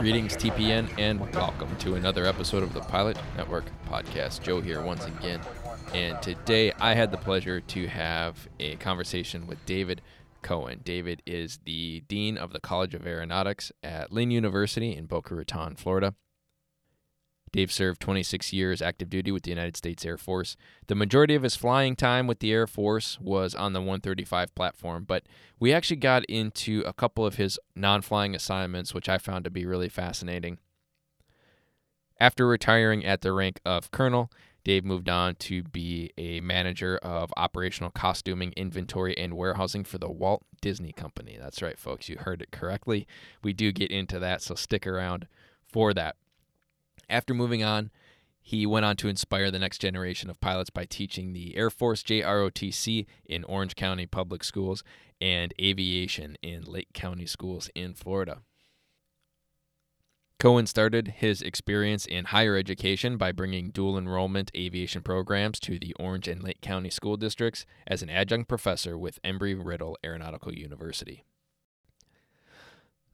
Greetings, TPN, and welcome to another episode of the Pilot Network podcast. Joe here once again. And today I had the pleasure to have a conversation with David Cohen. David is the Dean of the College of Aeronautics at Lynn University in Boca Raton, Florida. Dave served 26 years active duty with the United States Air Force. The majority of his flying time with the Air Force was on the 135 platform, but we actually got into a couple of his non flying assignments, which I found to be really fascinating. After retiring at the rank of colonel, Dave moved on to be a manager of operational costuming, inventory, and warehousing for the Walt Disney Company. That's right, folks, you heard it correctly. We do get into that, so stick around for that. After moving on, he went on to inspire the next generation of pilots by teaching the Air Force JROTC in Orange County Public Schools and aviation in Lake County Schools in Florida. Cohen started his experience in higher education by bringing dual enrollment aviation programs to the Orange and Lake County school districts as an adjunct professor with Embry Riddle Aeronautical University.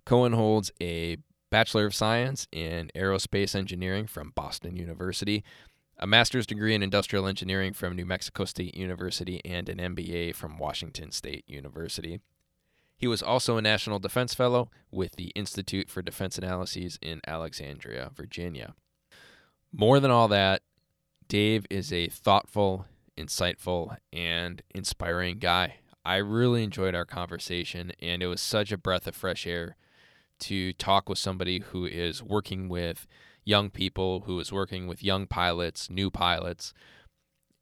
Cohen holds a Bachelor of Science in Aerospace Engineering from Boston University, a master's degree in industrial engineering from New Mexico State University, and an MBA from Washington State University. He was also a National Defense Fellow with the Institute for Defense Analyses in Alexandria, Virginia. More than all that, Dave is a thoughtful, insightful, and inspiring guy. I really enjoyed our conversation, and it was such a breath of fresh air to talk with somebody who is working with young people, who is working with young pilots, new pilots,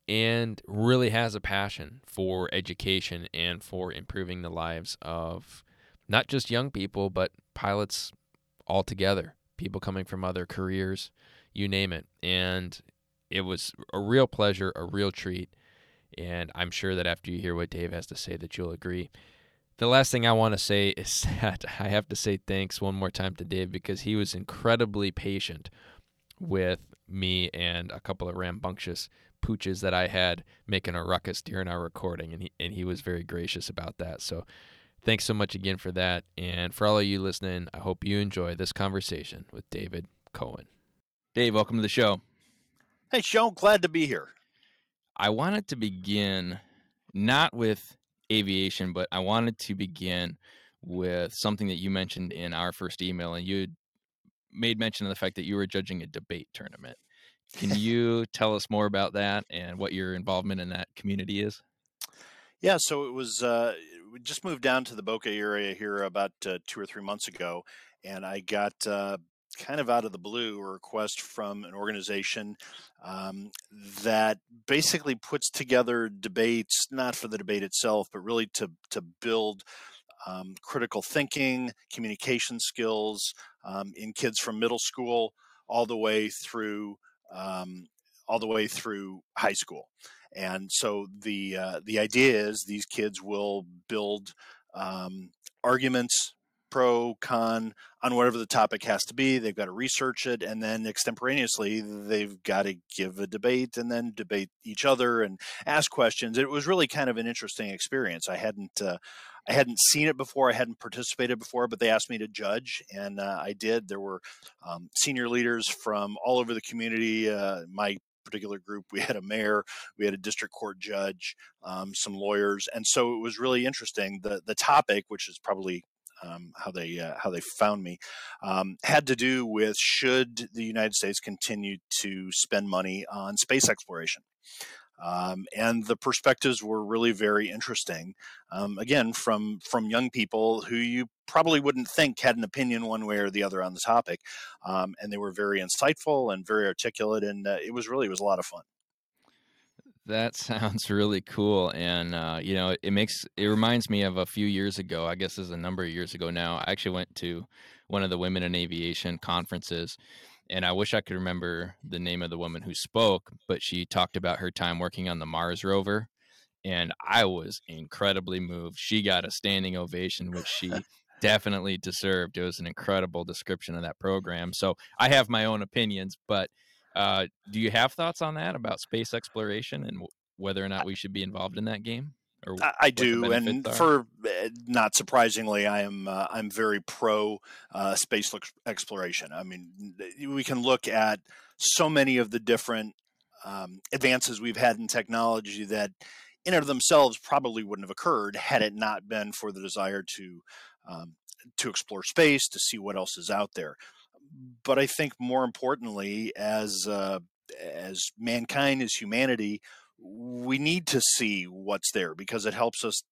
and really has a passion for education and for improving the lives of not just young people, but pilots altogether, people coming from other careers, you name it. And it was a real pleasure, a real treat. And I'm sure that after you hear what Dave has to say, that you'll agree the last thing I want to say is that I have to say thanks one more time to Dave because he was incredibly patient with me and a couple of rambunctious pooches that I had making a ruckus during our recording, and he and he was very gracious about that. So, thanks so much again for that, and for all of you listening, I hope you enjoy this conversation with David Cohen. Dave, welcome to the show. Hey, Sean, glad to be here. I wanted to begin not with aviation, but I wanted to begin with something that you mentioned in our first email, and you made mention of the fact that you were judging a debate tournament. Can you tell us more about that and what your involvement in that community is? Yeah, so it was. Uh, we just moved down to the Boca area here about uh, two or three months ago, and I got uh, kind of out of the blue a request from an organization um, that basically puts together debates, not for the debate itself, but really to to build um, critical thinking, communication skills um, in kids from middle school all the way through um, all the way through high school. And so the uh, the idea is these kids will build um, arguments pro, con on whatever the topic has to be. They've got to research it, and then extemporaneously, they've got to give a debate and then debate each other and ask questions. It was really kind of an interesting experience. I hadn't. Uh, I hadn't seen it before. I hadn't participated before, but they asked me to judge, and uh, I did. There were um, senior leaders from all over the community. Uh, my particular group. We had a mayor, we had a district court judge, um, some lawyers, and so it was really interesting. the The topic, which is probably um, how they uh, how they found me um, had to do with should the United States continue to spend money on space exploration. Um, and the perspectives were really very interesting. Um, again, from from young people who you probably wouldn't think had an opinion one way or the other on the topic, um, and they were very insightful and very articulate, and uh, it was really it was a lot of fun. That sounds really cool, and uh, you know, it makes it reminds me of a few years ago. I guess is a number of years ago now. I actually went to one of the Women in Aviation conferences, and I wish I could remember the name of the woman who spoke, but she talked about her time working on the Mars rover, and I was incredibly moved. She got a standing ovation, which she definitely deserved. It was an incredible description of that program. So I have my own opinions, but uh, do you have thoughts on that about space exploration and w- whether or not we should be involved in that game? Or I, I do, and are? for eh, not surprisingly, I am uh, I'm very pro uh, space exploration. I mean, we can look at so many of the different um, advances we've had in technology that in and of themselves probably wouldn't have occurred had it not been for the desire to um, to explore space, to see what else is out there. But I think more importantly, as uh, as mankind, as humanity, we need to see what's there because it helps us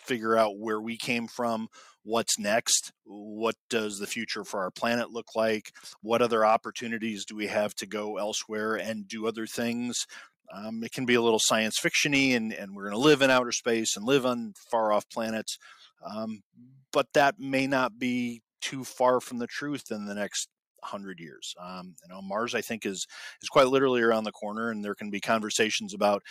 figure out where we came from, what's next, what does the future for our planet look like, what other opportunities do we have to go elsewhere and do other things um, it can be a little science fictiony, and, and we're going to live in outer space and live on far off planets. Um, but that may not be too far from the truth in the next hundred years. Um, you know, Mars, I think, is is quite literally around the corner, and there can be conversations about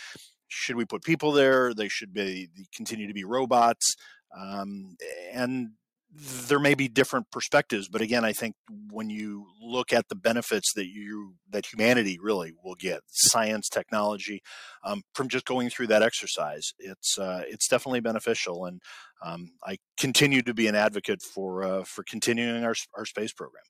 should we put people there? They should be continue to be robots, um, and there may be different perspectives but again i think when you look at the benefits that you that humanity really will get science technology um, from just going through that exercise it's uh, it's definitely beneficial and um, i continue to be an advocate for uh, for continuing our, our space program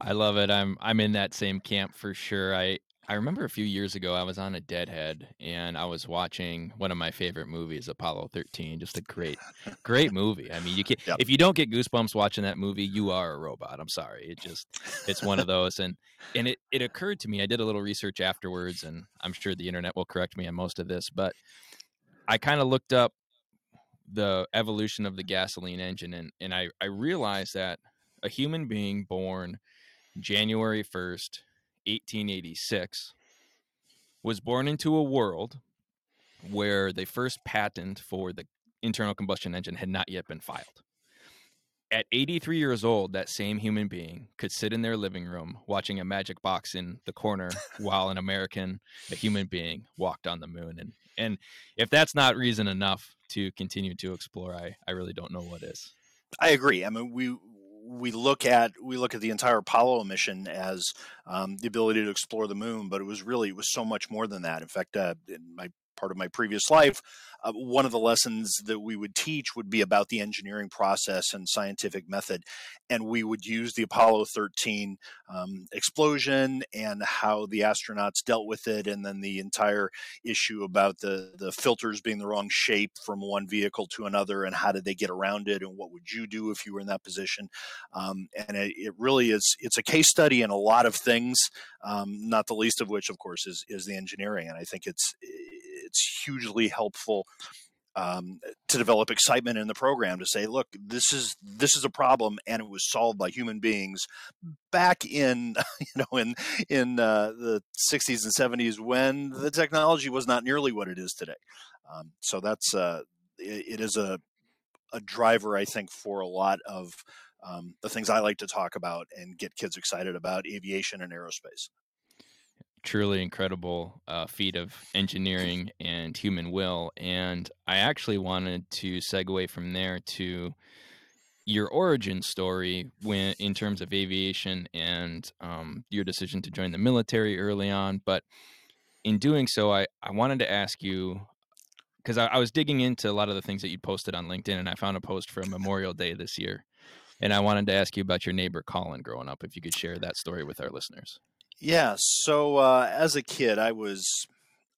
I love it. I'm I'm in that same camp for sure. I I remember a few years ago I was on a deadhead and I was watching one of my favorite movies, Apollo 13. Just a great, great movie. I mean, you can yep. if you don't get goosebumps watching that movie, you are a robot. I'm sorry. It just it's one of those. And and it it occurred to me. I did a little research afterwards, and I'm sure the internet will correct me on most of this, but I kind of looked up the evolution of the gasoline engine, and and I I realized that a human being born January 1st 1886, was born into a world where the first patent for the internal combustion engine had not yet been filed. At 83 years old, that same human being could sit in their living room watching a magic box in the corner while an American, a human being, walked on the moon. And and if that's not reason enough to continue to explore, I, I really don't know what is. I agree. I mean, we we look at we look at the entire Apollo mission as um, the ability to explore the moon, but it was really it was so much more than that. In fact, uh, in my part of my previous life, uh, one of the lessons that we would teach would be about the engineering process and scientific method. And we would use the Apollo 13 um, explosion and how the astronauts dealt with it, and then the entire issue about the, the filters being the wrong shape from one vehicle to another, and how did they get around it, and what would you do if you were in that position. Um, and it, it, really is, it's a case study in a lot of things, um, not the least of which, of course, is, is the engineering. And I think it's, it's hugely helpful um, to develop excitement in the program to say, look, this is this is a problem, and it was solved by human beings back in you know in in uh, the 60s and 70s when the technology was not nearly what it is today. Um, so that's uh, it, it is a a driver, I think, for a lot of um, the things I like to talk about and get kids excited about aviation and aerospace truly incredible uh, feat of engineering and human will. And I actually wanted to segue from there to your origin story when in terms of aviation and um, your decision to join the military early on. But in doing so, I, I wanted to ask you because I, I was digging into a lot of the things that you posted on LinkedIn, and I found a post for Memorial Day this year. And I wanted to ask you about your neighbor Colin growing up, if you could share that story with our listeners. Yeah. So uh, as a kid, I was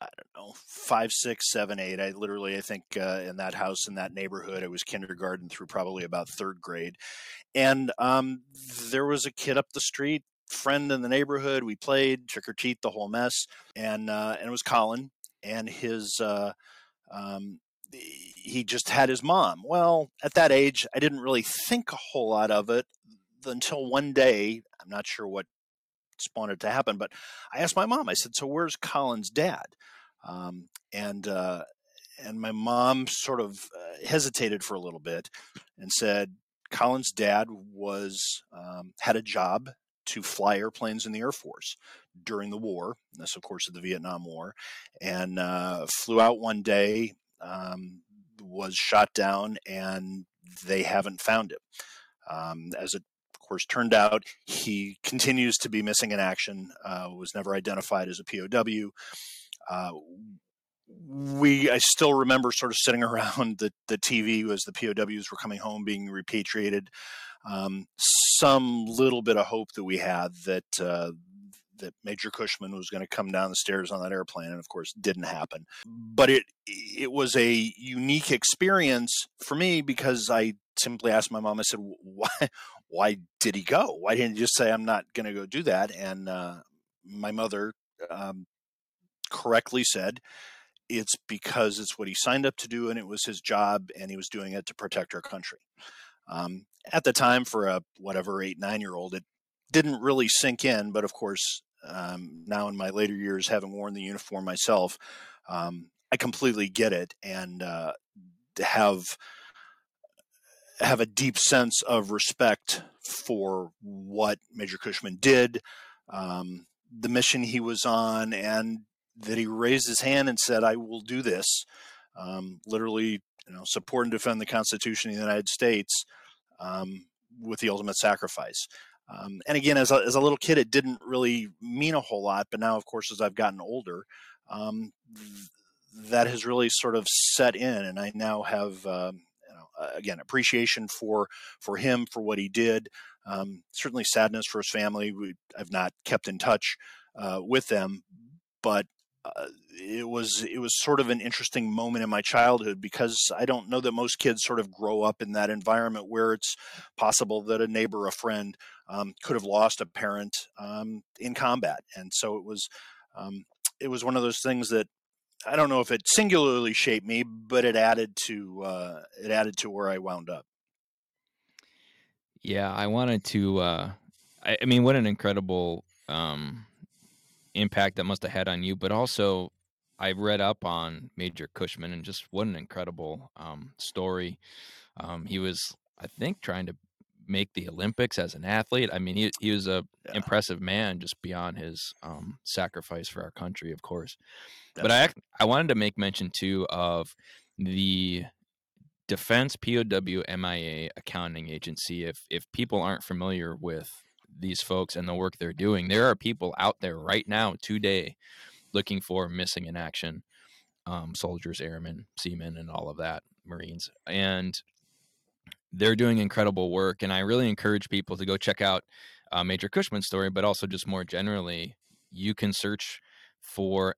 I don't know five, six, seven, eight. I literally I think uh, in that house in that neighborhood, I was kindergarten through probably about third grade, and um, there was a kid up the street. Friend in the neighborhood, we played trick or treat, the whole mess, and uh, and it was Colin, and his uh, um, he just had his mom. Well, at that age, I didn't really think a whole lot of it until one day. I'm not sure what it to happen. But I asked my mom. I said, "So where's Colin's dad?" Um, and uh, and my mom sort of uh, hesitated for a little bit and said, "Colin's dad was um, had a job to fly airplanes in the Air Force during the war. This, of course, the Vietnam War, and uh, flew out one day." Um, was shot down and they haven't found him. Um, as it course turned out, he continues to be missing in action. Uh, was never identified as a POW. Uh, we I still remember sort of sitting around the, the TV as the POWs were coming home being repatriated. Um, some little bit of hope that we had that uh, that Major Cushman was going to come down the stairs on that airplane, and of course, didn't happen. But it it was a unique experience for me because I simply asked my mom. I said, "Why why did he go? Why didn't he just say I'm not going to go do that?" And uh, my mother um, correctly said, "It's because it's what he signed up to do, and it was his job, and he was doing it to protect our country." Um, at the time, for a whatever eight nine year old, it didn't really sink in. But of course, um, now in my later years, having worn the uniform myself, um, I completely get it and uh, have have a deep sense of respect for what Major Cushman did, um, the mission he was on, and that he raised his hand and said, "I will do this." Um, literally, you know, support and defend the Constitution of the United States um, with the ultimate sacrifice. Um, and again, as a, as a little kid, it didn't really mean a whole lot. But now, of course, as I've gotten older, um, th- that has really sort of set in, and I now have, um, again, appreciation for for him for what he did. Um, certainly, sadness for his family. We, I've not kept in touch uh, with them, but uh, it was it was sort of an interesting moment in my childhood because I don't know that most kids sort of grow up in that environment where it's possible that a neighbor, a friend, um, could have lost a parent um, in combat, and so it was um, it was one of those things that I don't know if it singularly shaped me, but it added to uh, it added to where I wound up. Yeah, I wanted to. Uh, I, I, mean, what an incredible um, impact that must have had on you, but also I read up on Major Cushman and just what an incredible um, story. Um, he was, I think, trying to make the Olympics as an athlete. I mean, he he was a yeah. impressive man just beyond his um, sacrifice for our country, of course. That's but I I wanted to make mention too of the Defense POW MIA accounting agency. If if people aren't familiar with these folks and the work they're doing. There are people out there right now, today, looking for missing in action um, soldiers, airmen, seamen, and all of that, Marines. And they're doing incredible work. And I really encourage people to go check out uh, Major Cushman's story, but also just more generally, you can search for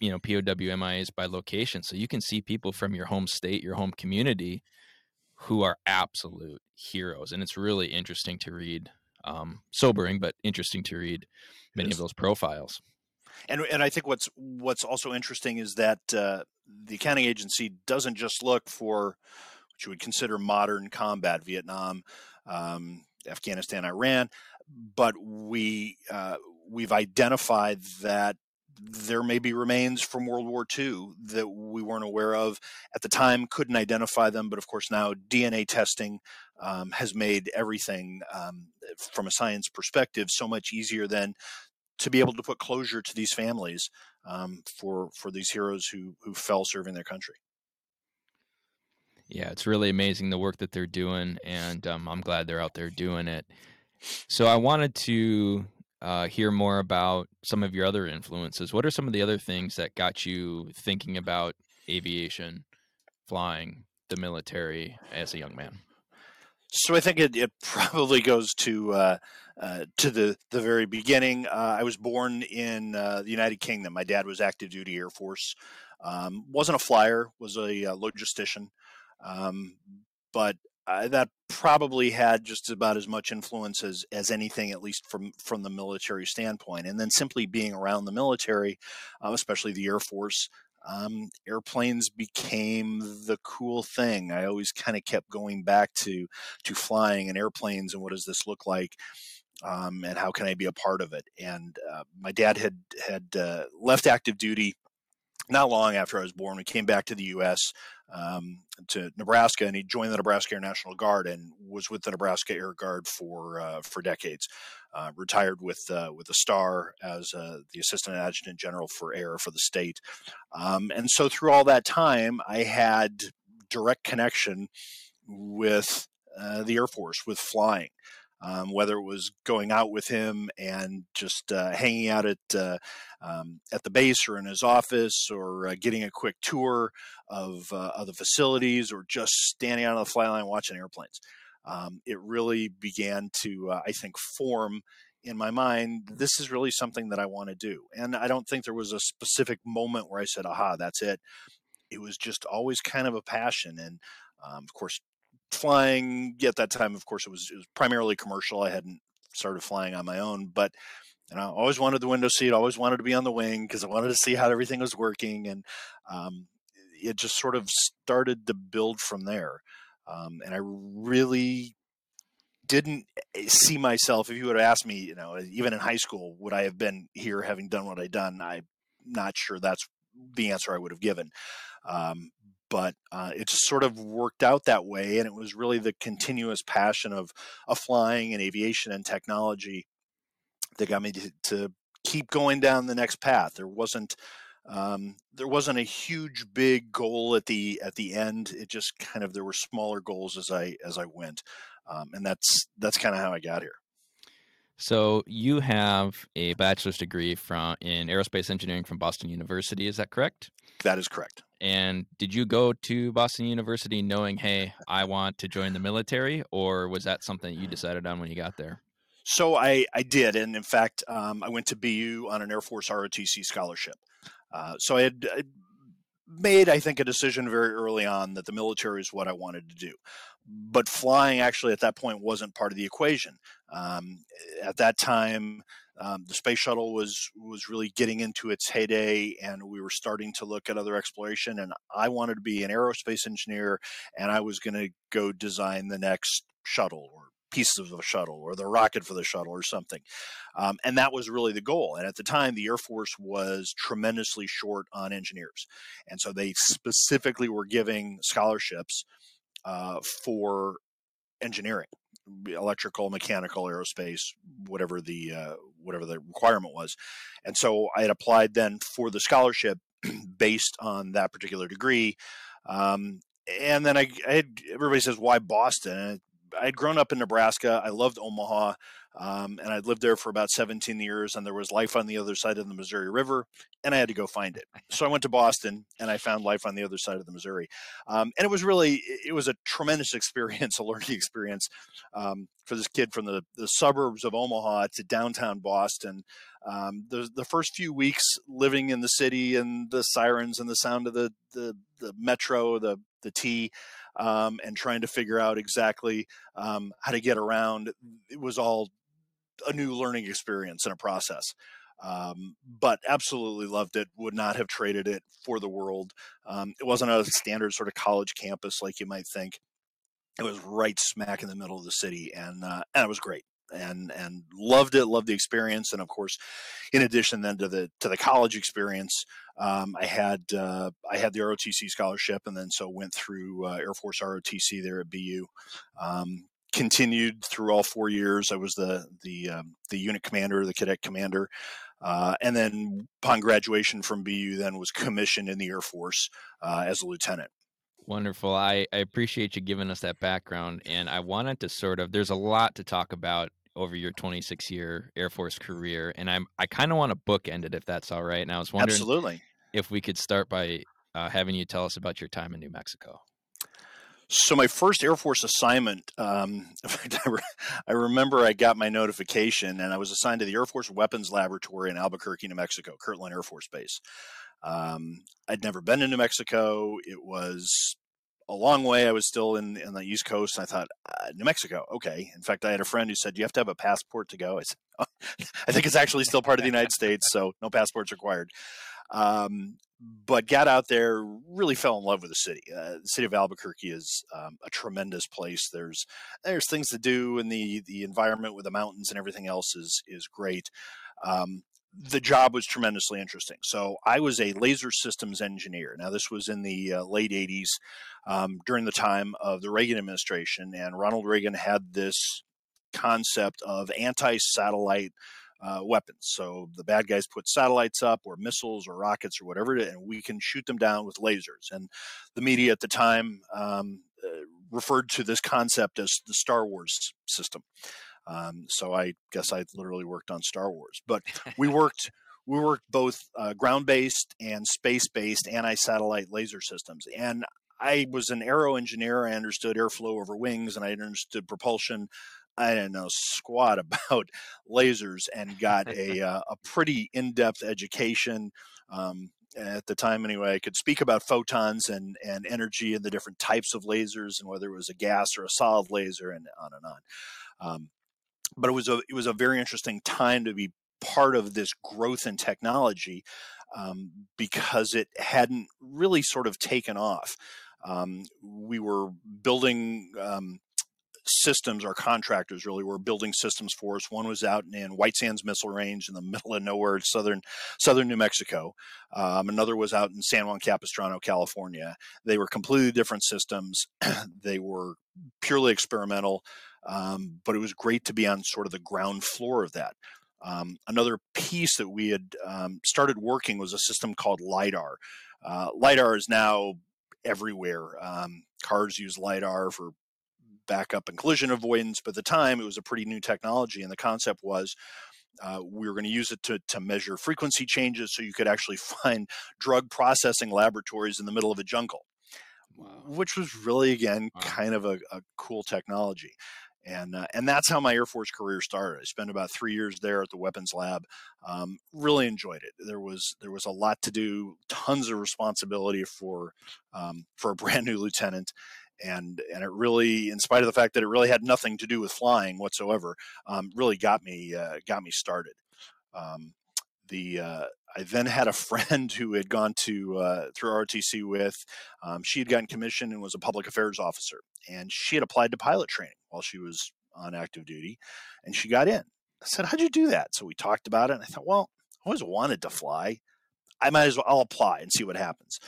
you know POW MIAs by location, so you can see people from your home state, your home community, who are absolute heroes, and it's really interesting to read um, sobering but interesting to read many of those profiles. And and I think what's what's also interesting is that uh, the accounting agency doesn't just look for what you would consider modern combat, Vietnam, um, Afghanistan, Iran, but we uh, we've identified that there may be remains from World War II that we weren't aware of at the time, couldn't identify them, but of course now DNA testing um, has made everything um, from a science perspective so much easier than to be able to put closure to these families um, for for these heroes who who fell serving their country. Yeah, it's really amazing the work that they're doing, and um, I'm glad they're out there doing it. So I wanted to uh, hear more about some of your other influences. What are some of the other things that got you thinking about aviation, flying, the military as a young man? So I think it, it probably goes to uh, uh, to the the very beginning. Uh, I was born in uh, the United Kingdom. My dad was active duty Air Force. Um, wasn't a flyer. Was a uh, logistician. Um, but uh, that probably had just about as much influence as, as anything, at least from from the military standpoint. And then simply being around the military, uh, especially the Air Force, um, airplanes became the cool thing. I always kind of kept going back to to flying and airplanes and what does this look like. Um, and how can I be a part of it? And uh, my dad had had uh, left active duty not long after I was born. We came back to the U.S um, to Nebraska, and he joined the Nebraska Air National Guard and was with the Nebraska Air Guard for uh, for decades. Uh, retired with uh, with a star as uh, the Assistant Adjutant General for Air for the state, um, and so through all that time, I had direct connection with uh, the Air Force, with flying. Um, whether it was going out with him and just uh, hanging out at uh, um, at the base or in his office, or uh, getting a quick tour of uh, of the facilities, or just standing out on the fly line watching airplanes. Um, it really began to, uh, I think, form in my mind. This is really something that I want to do, and I don't think there was a specific moment where I said, "Aha, that's it." It was just always kind of a passion, and um, of course, flying at that time, of course, it was, it was primarily commercial. I hadn't started flying on my own, but know, I always wanted the window seat. Always wanted to be on the wing because I wanted to see how everything was working, and um, it just sort of started to build from there. Um, and I really didn't eh, see myself. If you would have asked me, you know, even in high school, would I have been here having done what I'd done? I'm not sure that's the answer I would have given. Um, but uh, it just sort of worked out that way. And it was really the continuous passion of, of flying and aviation and technology that got me to, to keep going down the next path. There wasn't um, there wasn't a huge big goal at the at the end. It just kind of there were smaller goals as I as I went, um, and that's that's kind of how I got here. So you have a bachelor's degree from in aerospace engineering from Boston University. Is that correct? That is correct. And did you go to Boston University knowing, hey, I want to join the military, or was that something that you decided on when you got there? So I, I did, and in fact, um, I went to BU on an Air Force ROTC scholarship. Uh, so I had I made, I think, a decision very early on that the military is what I wanted to do. But flying actually at that point wasn't part of the equation. Um, at that time, um, the space shuttle was was really getting into its heyday, and we were starting to look at other exploration. And I wanted to be an aerospace engineer, and I was going to go design the next shuttle or pieces of a shuttle or the rocket for the shuttle or something. Um, and that was really the goal. And at the time, the Air Force was tremendously short on engineers, and so they specifically were giving scholarships uh, for engineering electrical, mechanical, aerospace, whatever the uh, whatever the requirement was. And so I had applied then for the scholarship based on that particular degree. Um, and then I, I, had everybody says why Boston. I had grown up in Nebraska. I loved Omaha. Um, and I'd lived there for about 17 years, and there was life on the other side of the Missouri River, and I had to go find it. So I went to Boston, and I found life on the other side of the Missouri. Um, and it was really, it was a tremendous experience, a learning experience um, for this kid from the, the suburbs of Omaha to downtown Boston. Um, the, the first few weeks living in the city and the sirens and the sound of the, the, the metro, the, the T, um, and trying to figure out exactly um, how to get around. It was all a new learning experience and a process. Um, but absolutely loved it. Would not have traded it for the world. Um, it wasn't a standard sort of college campus like you might think. It was right smack in the middle of the city, and uh, and it was great. And and loved it. Loved the experience. And of course, in addition then to the to the college experience, um, I had uh, I had the ROTC scholarship, and then so went through uh, Air Force ROTC there at BU. Um, continued through all four years. I was the the um, the unit commander, the cadet commander, uh, and then upon graduation from BU, then was commissioned in the Air Force uh, as a lieutenant. Wonderful. I, I appreciate you giving us that background, and I wanted to sort of. There's a lot to talk about over your 26 year Air Force career, and I'm I kind of want to bookend it if that's all right. And I was wondering absolutely if we could start by uh, having you tell us about your time in New Mexico. So my first Air Force assignment, um, I remember I got my notification and I was assigned to the Air Force Weapons Laboratory in Albuquerque, New Mexico, Kirtland Air Force Base. Um, I'd never been to New Mexico. It was a long way. I was still in, in the East Coast. And I thought, uh, New Mexico, okay. In fact, I had a friend who said, you have to have a passport to go. I said, oh, I think it's actually still part of the United States, so no passports required. Um, but got out there, really fell in love with the city. Uh, the city of Albuquerque is um, a tremendous place. There's there's things to do, and the the environment with the mountains and everything else is is great. Um, the job was tremendously interesting. So I was a laser systems engineer. Now this was in the uh, late '80s, um, during the time of the Reagan administration, and Ronald Reagan had this concept of anti-satellite uh, weapons. So the bad guys put satellites up or missiles or rockets or whatever, and we can shoot them down with lasers. And the media at the time um, uh, referred to this concept as the Star Wars system. Um, so I guess I literally worked on Star Wars, but we worked we worked both uh, ground based and space based anti satellite laser systems. And I was an aero engineer. I understood airflow over wings and I understood propulsion. I didn't know squat about lasers and got a, uh, a pretty in depth education. Um, at the time anyway, I could speak about photons and, and energy and the different types of lasers and whether it was a gas or a solid laser and on and on. Um, but it was a it was a very interesting time to be part of this growth in technology um, because it hadn't really sort of taken off. Um, we were building um, systems, our contractors really were building systems for us. One was out in White Sands Missile Range in the middle of nowhere, southern southern New Mexico. Um, another was out in San Juan Capistrano, California. They were completely different systems. they were purely experimental, um, but it was great to be on sort of the ground floor of that. Um, another piece that we had um, started working was a system called LIDAR. Uh, LIDAR is now everywhere. Um, cars use LIDAR for backup and collision avoidance, but at the time it was a pretty new technology, and the concept was uh, we were going to use it to, to measure frequency changes so you could actually find drug processing laboratories in the middle of a jungle. Wow. Which was really, again, wow. kind of a, a cool technology and uh, and that's how my Air Force career started. I spent about three years there at the weapons lab. Um, really enjoyed it. There was there was a lot to do, tons of responsibility for um, for a brand new lieutenant, and and it really, in spite of the fact that it really had nothing to do with flying whatsoever, um, really got me uh, got me started. Um, the uh, I then had a friend who had gone to uh, through ROTC with. Um, she had gotten commissioned and was a public affairs officer, and she had applied to pilot training while she was on active duty, and she got in. I said, "How'd you do that?" So we talked about it, and I thought, "Well, I always wanted to fly. I might as well I'll apply and see what happens."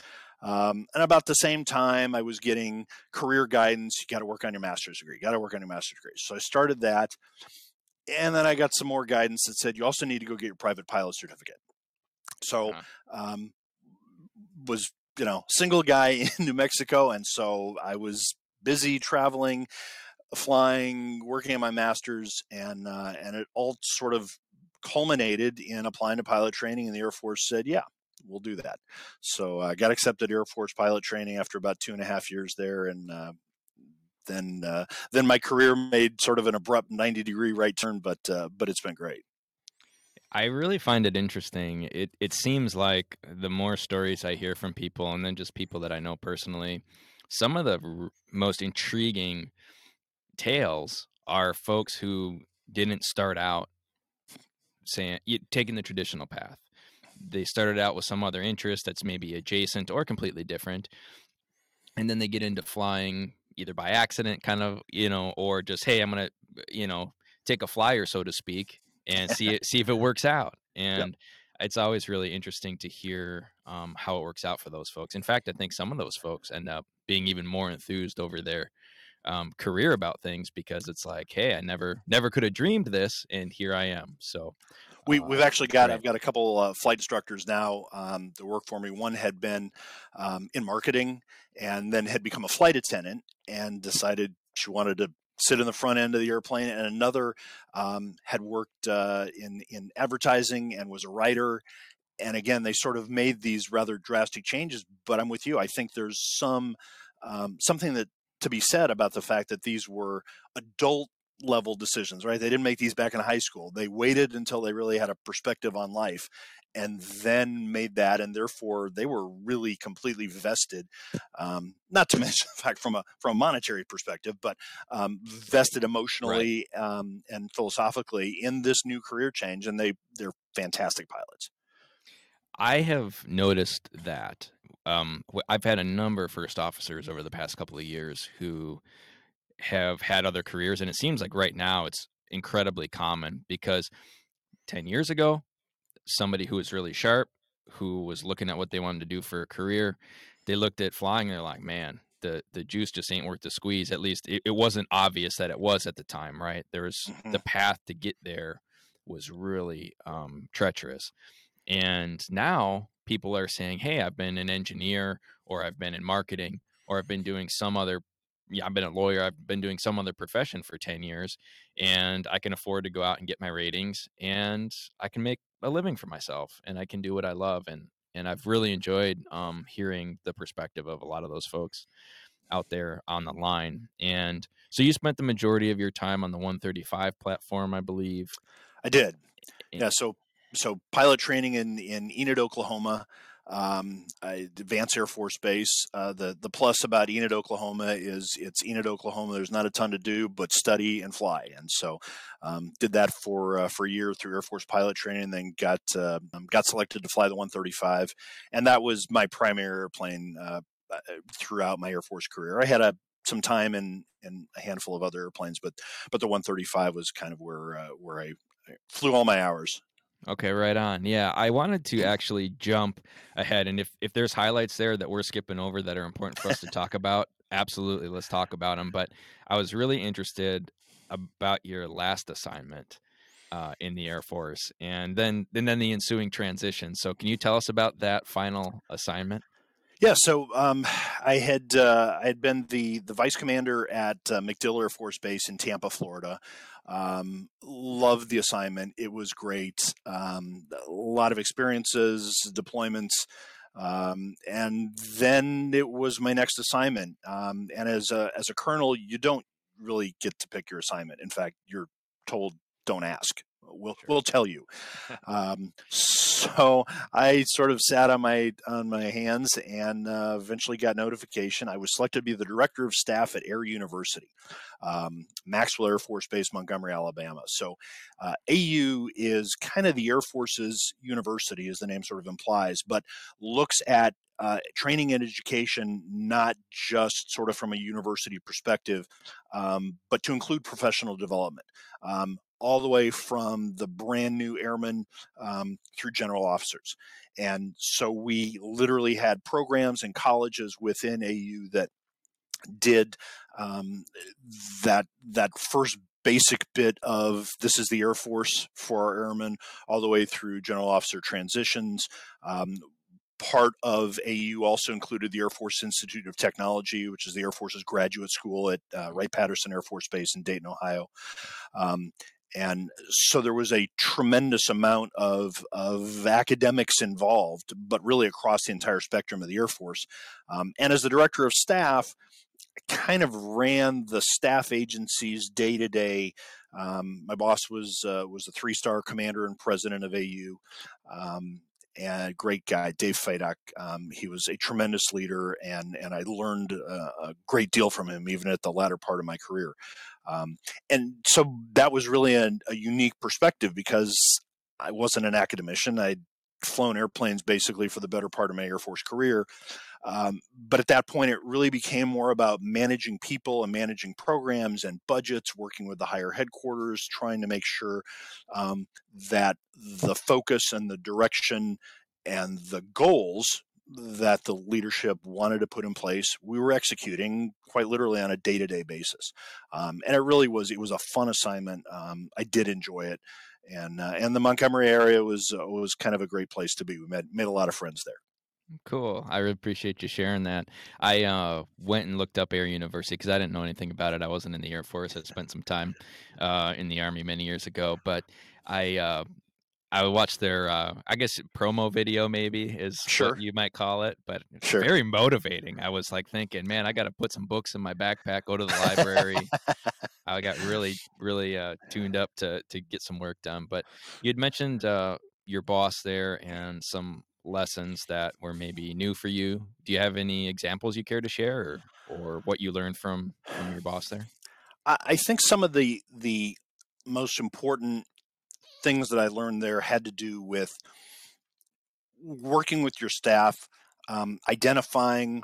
Um, and about the same time, I was getting career guidance. You got to work on your master's degree. You got to work on your master's degree. So I started that, and then I got some more guidance that said you also need to go get your private pilot certificate. So, uh-huh. um, was you know single guy in New Mexico, and so I was busy traveling, flying, working on my master's, and uh, and it all sort of culminated in applying to pilot training, and the Air Force said, "Yeah, we'll do that." So I got accepted Air Force pilot training after about two and a half years there, and uh, then uh, then my career made sort of an abrupt 90 degree right turn but uh, but it's been great I really find it interesting. It it seems like the more stories I hear from people, and then just people that I know personally, some of the r- most intriguing tales are folks who didn't start out saying taking the traditional path. They started out with some other interest that's maybe adjacent or completely different, and then they get into flying either by accident, kind of, you know, or just hey, I'm gonna, you know, take a flyer, so to speak, and see it, see if it works out. And yep. it's always really interesting to hear um, how it works out for those folks. In fact, I think some of those folks end up being even more enthused over their um, career about things because it's like, hey, I never never could have dreamed this, and here I am. So we, we've uh, actually got I've got a couple uh, flight instructors now um, that work for me. One had been um, in marketing and then had become a flight attendant and decided she wanted to sit in the front end of the airplane, and another um, had worked uh, in in advertising and was a writer. And again, they sort of made these rather drastic changes. But I'm with you. I think there's some um, something that to be said about the fact that these were adult level decisions, right? They didn't make these back in high school. They waited until they really had a perspective on life and then made that, and therefore they were really completely vested. Um, not to mention the fact from a from a monetary perspective, but um, vested emotionally right. um, and philosophically in this new career change, and they they're fantastic pilots. I have noticed that. Um, I've had a number of first officers over the past couple of years who have had other careers, and it seems like right now it's incredibly common because 10 years ago somebody who was really sharp, who was looking at what they wanted to do for a career, they looked at flying and they're like, man, the the juice just ain't worth the squeeze. At least it, it wasn't obvious that it was at the time, right? There was mm-hmm. the path to get there was really um, treacherous, and now people are saying, hey, I've been an engineer, or I've been in marketing, or I've been doing some other yeah, I've been a lawyer, I've been doing some other profession for 10 years, and I can afford to go out and get my ratings and I can make a living for myself and I can do what I love and and I've really enjoyed um, hearing the perspective of a lot of those folks out there on the line. And so you spent the majority of your time on the 135 platform, I believe. I did. Yeah. So so pilot training in in Enid, Oklahoma. Um, Vance Air Force Base. Uh, the the plus about Enid, Oklahoma is it's Enid, Oklahoma. There's not a ton to do but study and fly, and so um, did that for uh, for a year through Air Force pilot training. Then got uh, got selected to fly the 135, and that was my primary airplane uh, uh, throughout my Air Force career. I had a some time in in a handful of other airplanes, but but the 135 was kind of where uh, where I, I flew all my hours. Okay, right on. Yeah, I wanted to actually jump ahead, and if if there's highlights there that we're skipping over that are important for us to talk about, absolutely, let's talk about them. But I was really interested about your last assignment uh, in the Air Force, and then and then the ensuing transition. So, can you tell us about that final assignment? Yeah, so um, I had uh, I had been the the vice commander at uh, MacDill Air Force Base in Tampa, Florida. Um, loved the assignment; it was great. Um, a lot of experiences, deployments, um, and then it was my next assignment. Um, and as a as a colonel, you don't really get to pick your assignment. In fact, you're told don't ask. We'll sure. we'll tell you. Um, so I sort of sat on my on my hands and uh, eventually got notification. I was selected to be the director of staff at Air University, um, Maxwell Air Force Base, Montgomery, Alabama. So uh, AU is kind of the Air Force's university, as the name sort of implies, but looks at uh, training and education, not just sort of from a university perspective, um, but to include professional development. Um, all the way from the brand new airmen um, through general officers. And so we literally had programs and colleges within AU that did um, that that first basic bit of this is the Air Force for our airmen, all the way through general officer transitions. Um, part of AU also included the Air Force Institute of Technology, which is the Air Force's graduate school at uh, Wright Patterson Air Force Base in Dayton, Ohio. Um, and so there was a tremendous amount of, of academics involved, but really across the entire spectrum of the Air Force. Um, and as the director of staff, I kind of ran the staff agencies day to day. My boss was uh, was a three star commander and president of AU. Um, and great guy, Dave Fadok. Um, he was a tremendous leader, and and I learned uh, a great deal from him, even at the latter part of my career. Um, and so that was really a, a, unique perspective because I wasn't an academician. I'd flown airplanes basically for the better part of my Air Force career. Um, but at that point, it really became more about managing people and managing programs and budgets, working with the higher headquarters, trying to make sure um, that the focus and the direction and the goals that the leadership wanted to put in place, we were executing quite literally on a day to day basis. Um, and it really was, it was a fun assignment. Um, I did enjoy it. And, uh, and the Montgomery area was, uh, was kind of a great place to be. We made, made a lot of friends there. Cool. I really appreciate you sharing that. I uh, went and looked up Air University because I didn't know anything about it. I wasn't in the Air Force. I spent some time uh, in the Army many years ago, but I uh, I watched their, uh, I guess, promo video maybe is sure. what you might call it, but sure. very motivating. I was like thinking, man, I got to put some books in my backpack, go to the library. I got really, really uh, tuned up to to get some work done. But you had mentioned uh, your boss there and some lessons that were maybe new for you. Do you have any examples you care to share, or or what you learned from from your boss there? I think some of the the most important things that I learned there had to do with working with your staff, um, identifying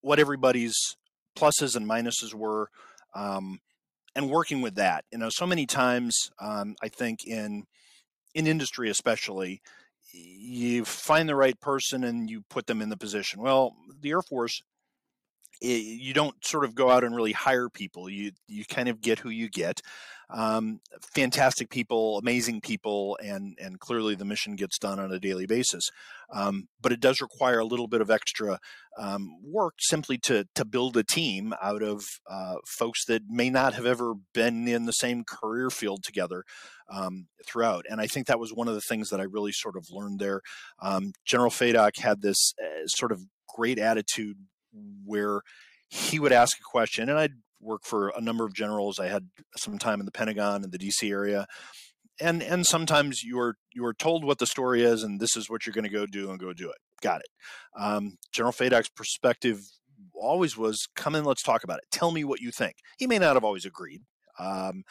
what everybody's pluses and minuses were, um, and working with that. You know, so many times um, I think in in industry especially, you find the right person and you put them in the position. Well, the Air Force it, you don't sort of go out and really hire people. You you kind of get who you get. Um, fantastic people, amazing people, and and clearly the mission gets done on a daily basis. Um, but it does require a little bit of extra um, work simply to to build a team out of uh, folks that may not have ever been in the same career field together um, throughout. And I think that was one of the things that I really sort of learned there. Um, General Fadok had this uh, sort of great attitude where he would ask a question, and I'd work for a number of generals. I had some time in the Pentagon and the DC area. And and sometimes you're you're told what the story is, and this is what you're going to go do and go do it. Got it. Um, General Fadak's perspective always was, "Come in, let's talk about it. Tell me what you think." He may not have always agreed, um,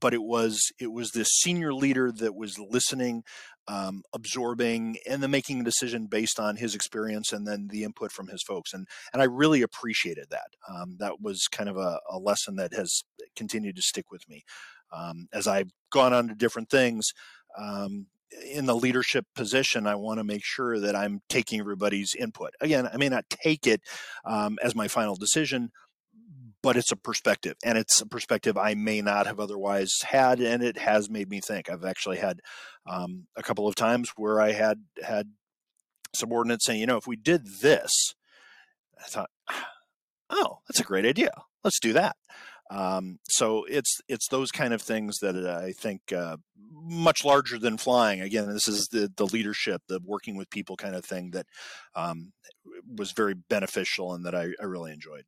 but it was it was this senior leader that was listening, um, absorbing, and then making a decision based on his experience and then the input from his folks. And and I really appreciated that. Um, that was kind of a, a, lesson that has continued to stick with me um, as I've gone on to different things. Um, in the leadership position, I want to make sure that I'm taking everybody's input. Again, I may not take it um, as my final decision, but it's a perspective and it's a perspective I may not have otherwise had. And it has made me think. I've actually had um, a couple of times where I had had subordinates saying, you know, if we did this, I thought, oh, that's a great idea. Let's do that. Um, so it's it's those kind of things that I think uh, much larger than flying. Again, this is the the leadership, the working with people kind of thing that um, was very beneficial and that I, I really enjoyed.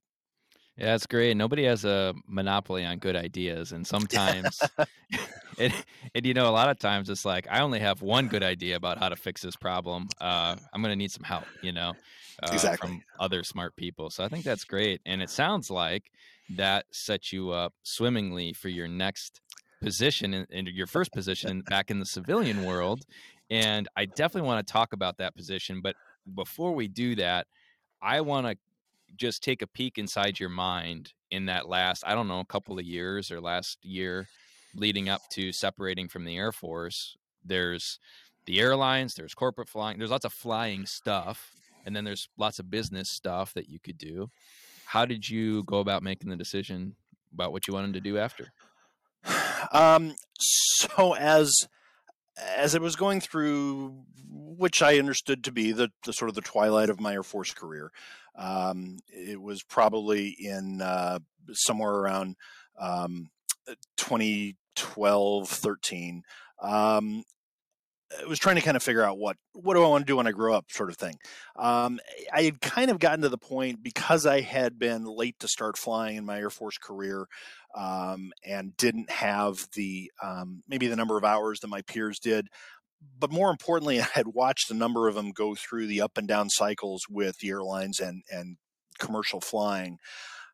Yeah, that's great. Nobody has a monopoly on good ideas, and sometimes, and, and you know, a lot of times it's like I only have one good idea about how to fix this problem. Uh, I'm going to need some help, you know, uh, exactly. from other smart people. So I think that's great, and it sounds like that sets you up swimmingly for your next position and your first position back in the civilian world. And I definitely want to talk about that position, but before we do that, I want to just take a peek inside your mind in that last, I don't know, a couple of years or last year leading up to separating from the Air Force, there's the airlines, there's corporate flying, there's lots of flying stuff, and then there's lots of business stuff that you could do. How did you go about making the decision about what you wanted to do after? Um, so as as I was going through, which I understood to be the, the sort of the twilight of my Air Force career, um, it was probably in uh, somewhere around um, 2012, 13. Um, I was trying to kind of figure out what what do I want to do when I grow up, sort of thing. Um, I had kind of gotten to the point because I had been late to start flying in my Air Force career, um, and didn't have the um, maybe the number of hours that my peers did but more importantly, I had watched a number of them go through the up and down cycles with the airlines and and commercial flying,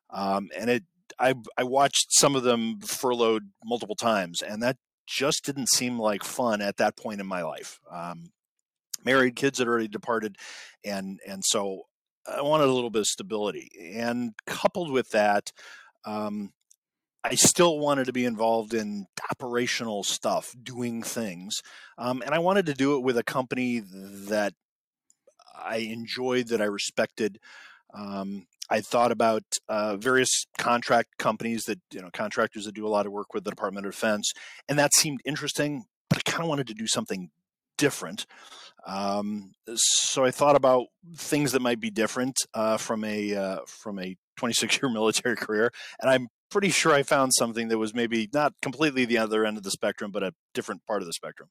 um, and it I I watched some of them furloughed multiple times, and that just didn't seem like fun at that point in my life. Um, married, kids had already departed, and and so I wanted a little bit of stability, and coupled with that. Um, I still wanted to be involved in operational stuff, doing things. Um, and I wanted to do it with a company that I enjoyed, that I respected. Um, I thought about uh, various contract companies that, you know, contractors that do a lot of work with the Department of Defense. And that seemed interesting, but I kind of wanted to do something different. Um, so I thought about things that might be different uh, from a uh, from a 26 year military career, and I'm pretty sure I found something that was maybe not completely the other end of the spectrum, but a different part of the spectrum.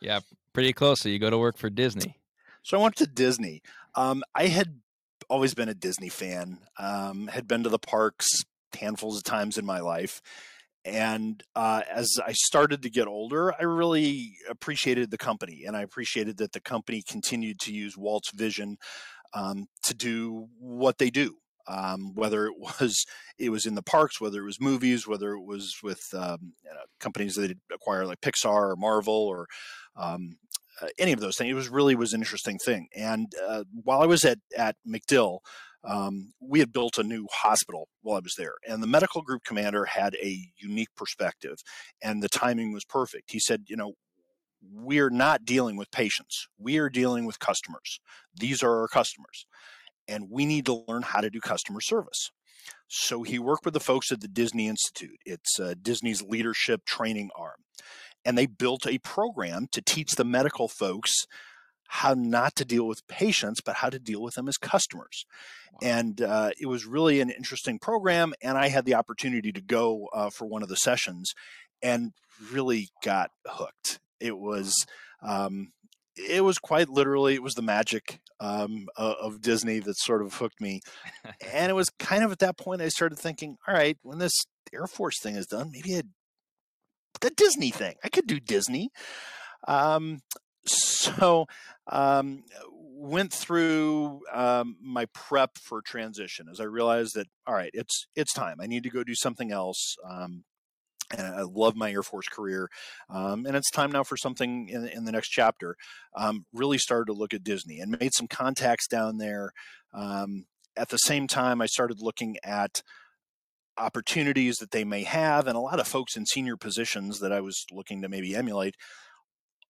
Yeah, pretty close. So you go to work for Disney. So I went to Disney. Um, I had always been a Disney fan. Um, had been to the parks handfuls of times in my life, and uh, as I started to get older, I really appreciated the company, and I appreciated that the company continued to use Walt's vision um, to do what they do um, whether it was it was in the parks, whether it was movies, whether it was with um, you know, companies that acquire like Pixar or Marvel or um, uh, any of those things. It was really was an interesting thing. And uh, while I was at at MacDill, um, we had built a new hospital while I was there, and the medical group commander had a unique perspective, and the timing was perfect. He said, you know. We're not dealing with patients. We are dealing with customers. These are our customers and we need to learn how to do customer service. So he worked with the folks at the Disney Institute. It's uh, Disney's leadership training arm. And they built a program to teach the medical folks how not to deal with patients, but how to deal with them as customers. Wow. And uh, it was really an interesting program. And I had the opportunity to go uh, for one of the sessions and really got hooked. It was. Um, it was quite literally it was the magic um, of disney that sort of hooked me. And it was kind of at that point i started thinking all right when this air force thing is done maybe a, the disney thing. I could do disney. Um, so um, went through um, my prep for transition as i realized that all right it's it's time. I need to go do something else. Um, and I love my Air Force career. Um, and it's time now for something in, in the next chapter. Um, really started to look at Disney and made some contacts down there. Um, at the same time, I started looking at opportunities that they may have, and a lot of folks in senior positions that I was looking to maybe emulate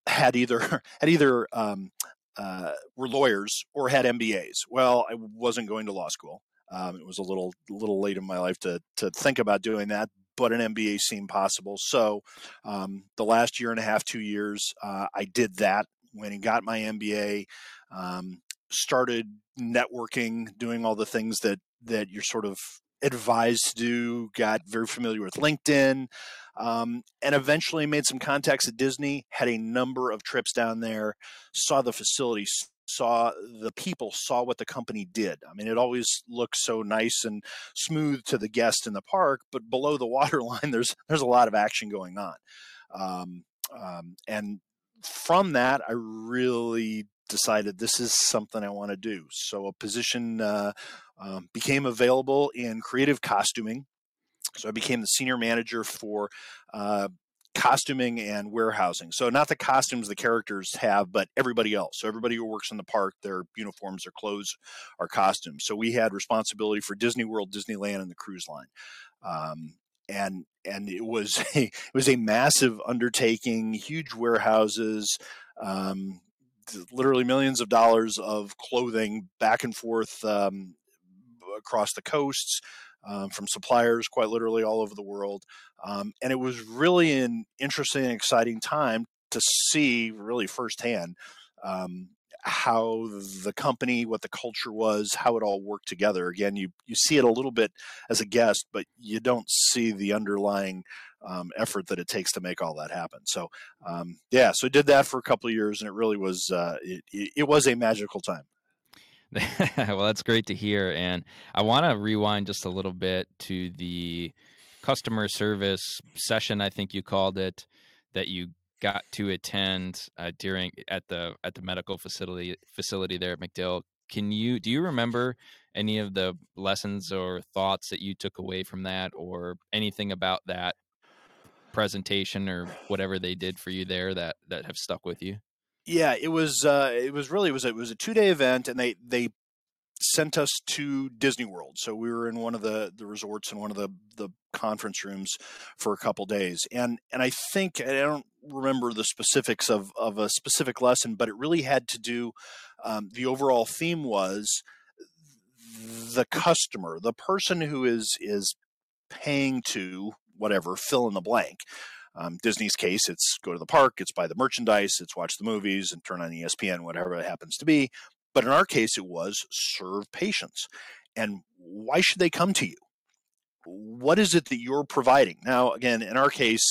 had either had either um, uh, were lawyers or had MBAs. Well, I wasn't going to law school. Um, it was a little little late in my life to to think about doing that, but an MBA seemed possible. So um, the last year and a half, two years, uh, I did that. When and got my MBA, um, started networking, doing all the things that that you're sort of advised to do. Got very familiar with LinkedIn, um, and eventually made some contacts at Disney. Had a number of trips down there. Saw the facilities saw the people saw what the company did. I mean, it always looks so nice and smooth to the guest in the park, but below the waterline, there's there's a lot of action going on. Um, um, and from that, I really decided this is something I want to do. So a position uh, um, became available in creative costuming. So I became the senior manager for uh, costuming and warehousing. So not the costumes the characters have, but everybody else. So everybody who works in the park, their uniforms, their clothes are costumes. So we had responsibility for Disney World, Disneyland, and the cruise line. Um, and and it was a it was a massive undertaking, huge warehouses, um, literally millions of dollars of clothing back and forth um, across the coasts um, from suppliers, quite literally all over the world. Um, and it was really an interesting and exciting time to see, really firsthand, um, how the company, what the culture was, how it all worked together. Again, you you see it a little bit as a guest, but you don't see the underlying um, effort that it takes to make all that happen. So, um, yeah, so I did that for a couple of years, and it really was uh, it, it was a magical time. well, that's great to hear. And I want to rewind just a little bit to the customer service session, I think you called it, that you got to attend uh, during at the at the medical facility facility there at MacDill. Can you do you remember any of the lessons or thoughts that you took away from that, or anything about that presentation or whatever they did for you there that that have stuck with you? Yeah, it was. Uh, it was really it was it was a two day event, and they they sent us to Disney World. So we were in one of the the resorts in one of the the conference rooms for a couple days, and and I think I don't remember the specifics of of a specific lesson, but it really had to do. Um, the overall theme was the customer, the person who is is paying to whatever fill in the blank um, Disney's case, it's go to the park, it's buy the merchandise, it's watch the movies and turn on ESPN, whatever it happens to be. But in our case, it was serve patients. And why should they come to you? What is it that you're providing? Now, again, in our case,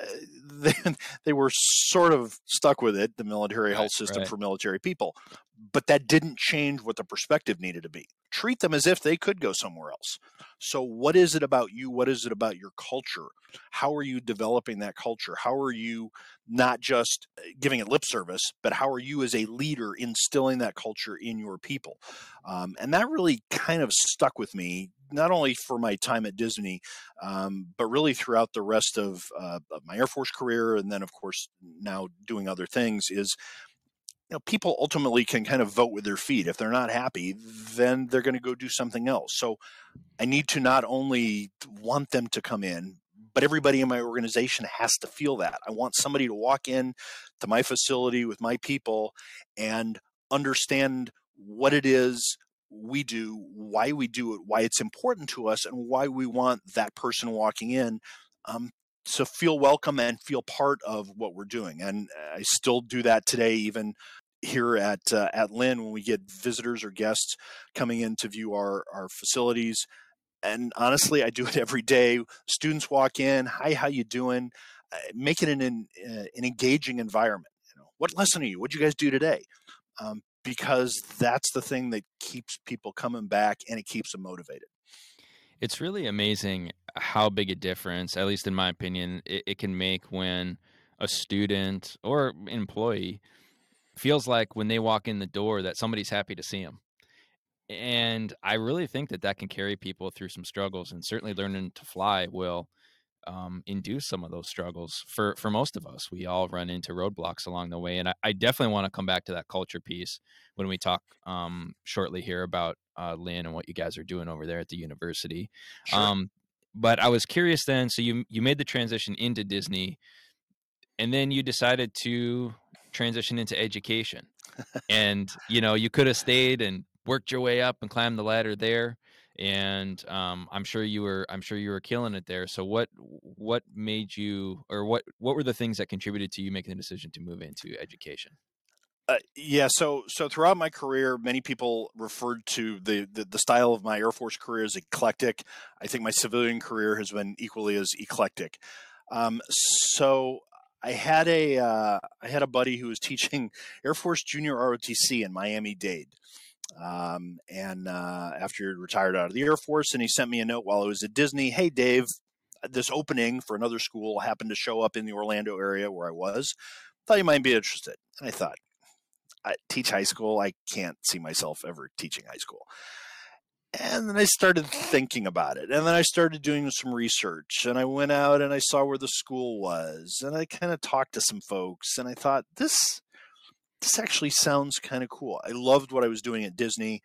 uh, they, they, were sort of stuck with it, the military right, health system right. for military people. But that didn't change what the perspective needed to be. Treat them as if they could go somewhere else. So, what is it about you? What is it about your culture? How are you developing that culture? How are you not just uh, giving it lip service, but how are you as a leader instilling that culture in your people? Um, and that really kind of stuck with me not only for my time at Disney, um, but really throughout the rest of, uh, of my Air Force career, and then of course now doing other things is you know, people ultimately can kind of vote with their feet. If they're not happy, then they're going to go do something else. So I need to not only want them to come in, but everybody in my organization has to feel that. I want somebody to walk in to my facility with my people and understand what it is we do, why we do it, why it's important to us, and why we want that person walking in um, to feel welcome and feel part of what we're doing. And I still do that today, even here at uh, at Lynn when we get visitors or guests coming in to view our our facilities. And honestly, I do it every day. Students walk in, hi, how you doing? Uh, make it an an, uh, an engaging environment. You know, what lesson are you? What'd you guys do today? Um, because that's the thing that keeps people coming back and it keeps them motivated. It's really amazing how big a difference, at least in my opinion, it, it can make when a student or employee feels like when they walk in the door that somebody's happy to see them. And I really think that that can carry people through some struggles, and certainly learning to fly will um, induce some of those struggles for for most of us. We all run into roadblocks along the way, and I, I definitely want to come back to that culture piece when we talk um, shortly here about uh, Lynn and what you guys are doing over there at the university. Sure. Um, but I was curious then. So you you made the transition into Disney, and then you decided to transition into education. and you know, you could have stayed and worked your way up and climbed the ladder there. And um, I'm sure you were I'm sure you were killing it there. So what what made you or what what were the things that contributed to you making the decision to move into education? Uh, yeah, so so throughout my career, many people referred to the, the, the style of my Air Force career as eclectic. I think my civilian career has been equally as eclectic. Um, so I had a uh, I had a buddy who was teaching Air Force Junior ROTC in Miami Dade. Um, and uh, after he retired out of the Air Force, and he sent me a note while I was at Disney. Hey, Dave, this opening for another school happened to show up in the Orlando area where I was. Thought you might be interested. And I thought, I teach high school. I can't see myself ever teaching high school. And then I started thinking about it. And then I started doing some research. And I went out and I saw where the school was. And I kind of talked to some folks. And I thought, this this actually sounds kind of cool. I loved what I was doing at Disney,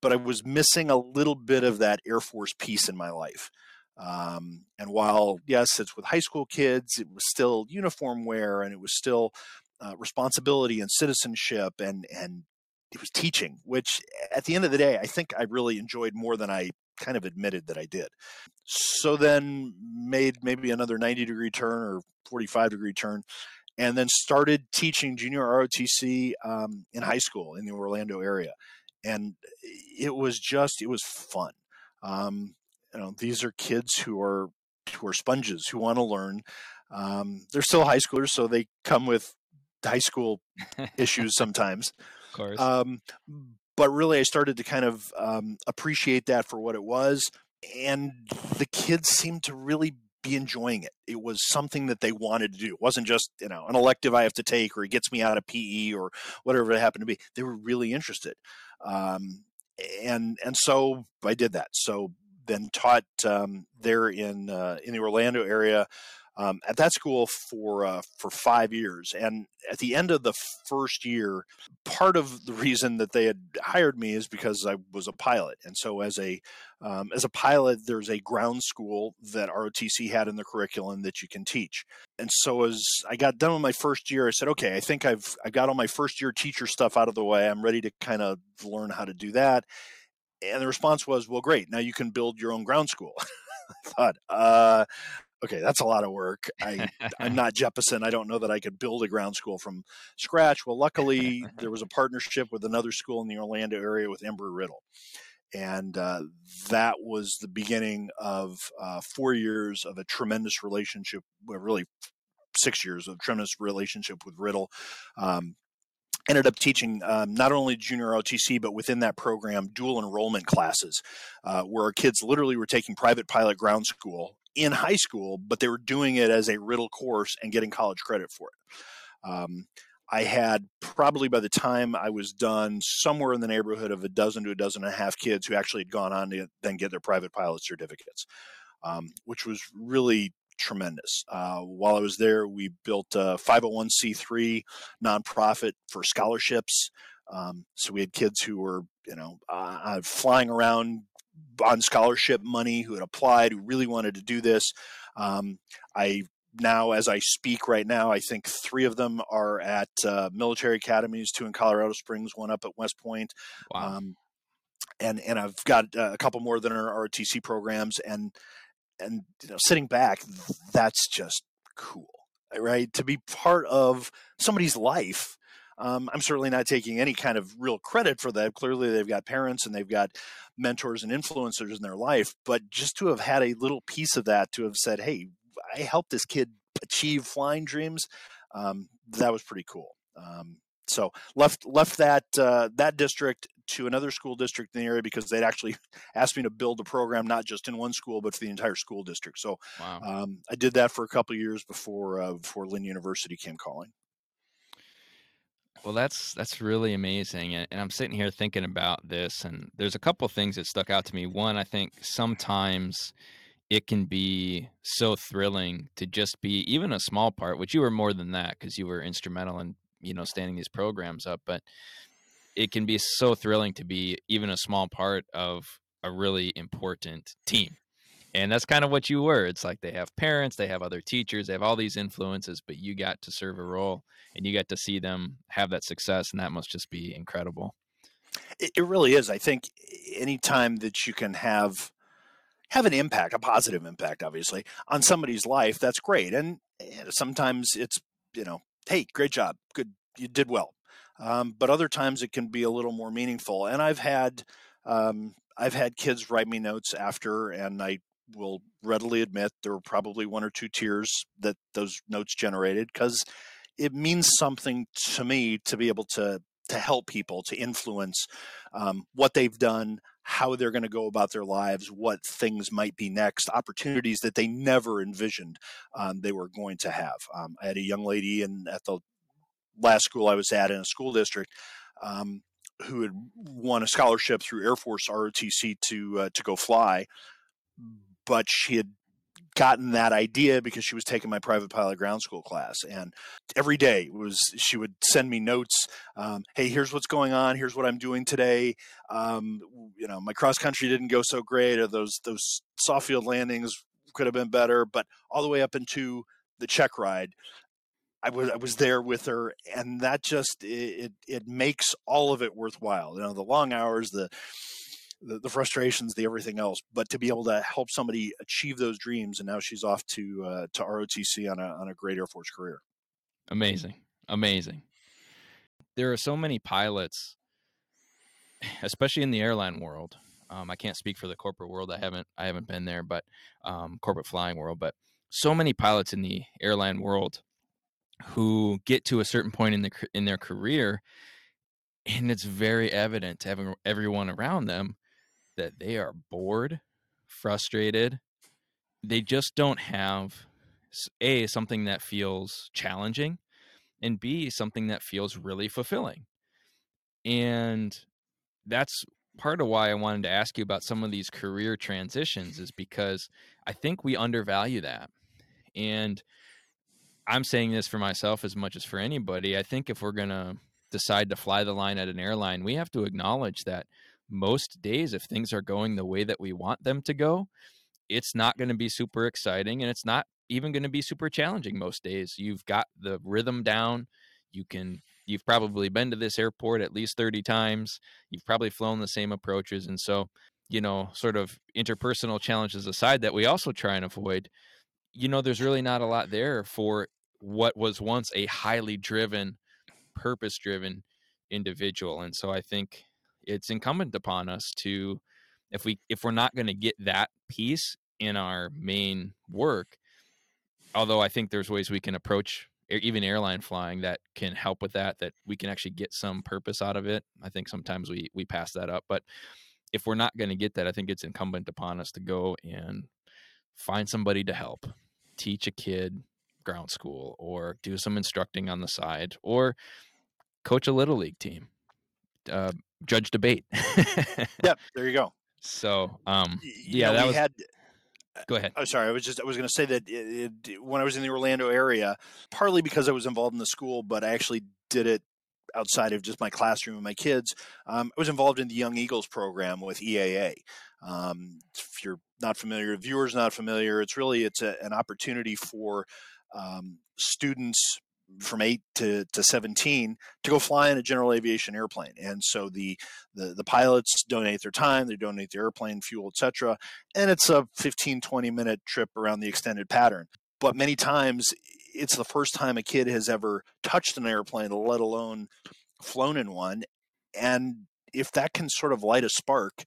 but I was missing a little bit of that Air Force piece in my life. Um, and while, yes, it's with high school kids, it was still uniform wear and it was still uh, responsibility and citizenship and and it was teaching, which at the end of the day, I think I really enjoyed more than I kind of admitted that I did. So then made maybe another 90 degree turn or 45 degree turn, and then started teaching junior ROTC um, in high school in the Orlando area. And it was just, it was fun. Um, you know, these are kids who are who are sponges who want to learn. Um, they're still high schoolers, so they come with high school issues sometimes. Course. Um, but really, I started to kind of um, appreciate that for what it was. And the kids seemed to really be enjoying it. It was something that they wanted to do. It wasn't just, you know, an elective I have to take or it gets me out of PE or whatever it happened to be. They were really interested. Um, and and so I did that. So then taught um, there in uh, in the Orlando area um, at that school for uh, for five years. And at the end of the first year, part of the reason that they had hired me is because I was a pilot. And so as a um, as a pilot, there's a ground school that ROTC had in the curriculum that you can teach. And so as I got done with my first year, I said, okay, I think I've I got all my first year teacher stuff out of the way. I'm ready to kind of learn how to do that. And the response was, well, great. Now you can build your own ground school. I thought, uh, okay, that's a lot of work. I, I'm not Jeppesen. I don't know that I could build a ground school from scratch. Well, luckily, there was a partnership with another school in the Orlando area with Embry Riddle. And uh, that was the beginning of uh, four years of a tremendous relationship, well, really six years of tremendous relationship with Riddle. Um, ended up teaching um, not only junior ROTC, but within that program, dual enrollment classes, uh, where our kids literally were taking private pilot ground school in high school, but they were doing it as a Riddle course and getting college credit for it. Um, I had probably by the time I was done, somewhere in the neighborhood of a dozen to a dozen and a half kids who actually had gone on to then get their private pilot certificates, um, which was really tremendous. Uh, while I was there, we built a 501c3 nonprofit for scholarships. Um, so we had kids who were, you know, uh, flying around on scholarship money who had applied who really wanted to do this. Um, I now, as I speak right now, I think three of them are at uh, military academies, two in Colorado Springs, one up at West Point. Wow. Um, and and I've got a couple more than our ROTC programs, and and you know, sitting back, that's just cool, right? To be part of somebody's life. Um, I'm certainly not taking any kind of real credit for that. Clearly, they've got parents and they've got mentors and influencers in their life, but just to have had a little piece of that, to have said, "Hey, I helped this kid achieve flying dreams," um, that was pretty cool. Um, so left left that uh, that district to another school district in the area because they'd actually asked me to build a program not just in one school but for the entire school district. So wow. um, I did that for a couple years before uh, before Lynn University came calling. Well, that's that's really amazing, and, and I'm sitting here thinking about this, and there's a couple things that stuck out to me. One, I think sometimes it can be so thrilling to just be even a small part, which you were more than that because you were instrumental in you know standing these programs up, but it can be so thrilling to be even a small part of a really important team. And that's kind of what you were. It's like they have parents, they have other teachers, they have all these influences, but you got to serve a role and you got to see them have that success. And that must just be incredible. It, it really is. I think anytime that you can have have an impact, a positive impact, obviously, on somebody's life, that's great. And sometimes it's, you know, hey, great job, good, you did well. Um, but other times it can be a little more meaningful. And I've had um, I've had kids write me notes after, and I will readily admit there were probably one or two tears that those notes generated because it means something to me to be able to to help people to influence um, what they've done how they're going to go about their lives what things might be next opportunities that they never envisioned um, they were going to have. Um, i had a young lady in at the last school I was at in a school district um, who had won a scholarship through Air Force ROTC to uh, to go fly, but she had gotten that idea because she was taking my private pilot ground school class and every day was she would send me notes um, hey here's what's going on here's what i'm doing today um, you know my cross country didn't go so great or those those soft field landings could have been better but all the way up into the check ride I was I was there with her, and that just it it makes all of it worthwhile. You know, the long hours, the, the the, frustrations, the everything else. But to be able to help somebody achieve those dreams, and now she's off to uh, to ROTC on a on a great Air Force career. Amazing, amazing. There are so many pilots, especially in the airline world. Um, I can't speak for the corporate world. I haven't I haven't been there, but um, corporate flying world. But so many pilots in the airline world who get to a certain point in the in their career and it's very evident to everyone around them that they are bored frustrated they just don't have a something that feels challenging and b something that feels really fulfilling and that's part of why i wanted to ask you about some of these career transitions is because i think we undervalue that and I'm saying this for myself as much as for anybody. I think if we're going to decide to fly the line at an airline, we have to acknowledge that most days, if things are going the way that we want them to go, it's not going to be super exciting and it's not even going to be super challenging most days. You've got the rhythm down. You can, you've probably been to this airport at least 30 times. You've probably flown the same approaches. And so, you know, sort of interpersonal challenges aside that we also try and avoid, you know, there's really not a lot there for what was once a highly driven, purpose driven individual. And so I think it's incumbent upon us to if we if we're not going to get that piece in our main work, although I think there's ways we can approach even airline flying that can help with that that we can actually get some purpose out of it. I think sometimes we we pass that up, but if we're not going to get that, I think it's incumbent upon us to go and find somebody to help teach a kid ground school or do some instructing on the side or coach a little league team uh, judge debate. Yep there you go. So um yeah know, that was had, go ahead. oh sorry i was just i was going to say that it, it, when i was in the orlando area partly because i was involved in the school but i actually did it outside of just my classroom and my kids, um, I was involved in the Young Eagles program with EAA. Um, if you're not familiar, viewers not familiar, it's really it's a, an opportunity for um, students from eight to, to 17 to go fly in a general aviation airplane. And so the, the, the pilots donate their time, they donate the airplane fuel, etc. And it's a 15, 20 minute trip around the extended pattern. But many times it's the first time a kid has ever touched an airplane, let alone flown in one. And if that can sort of light a spark,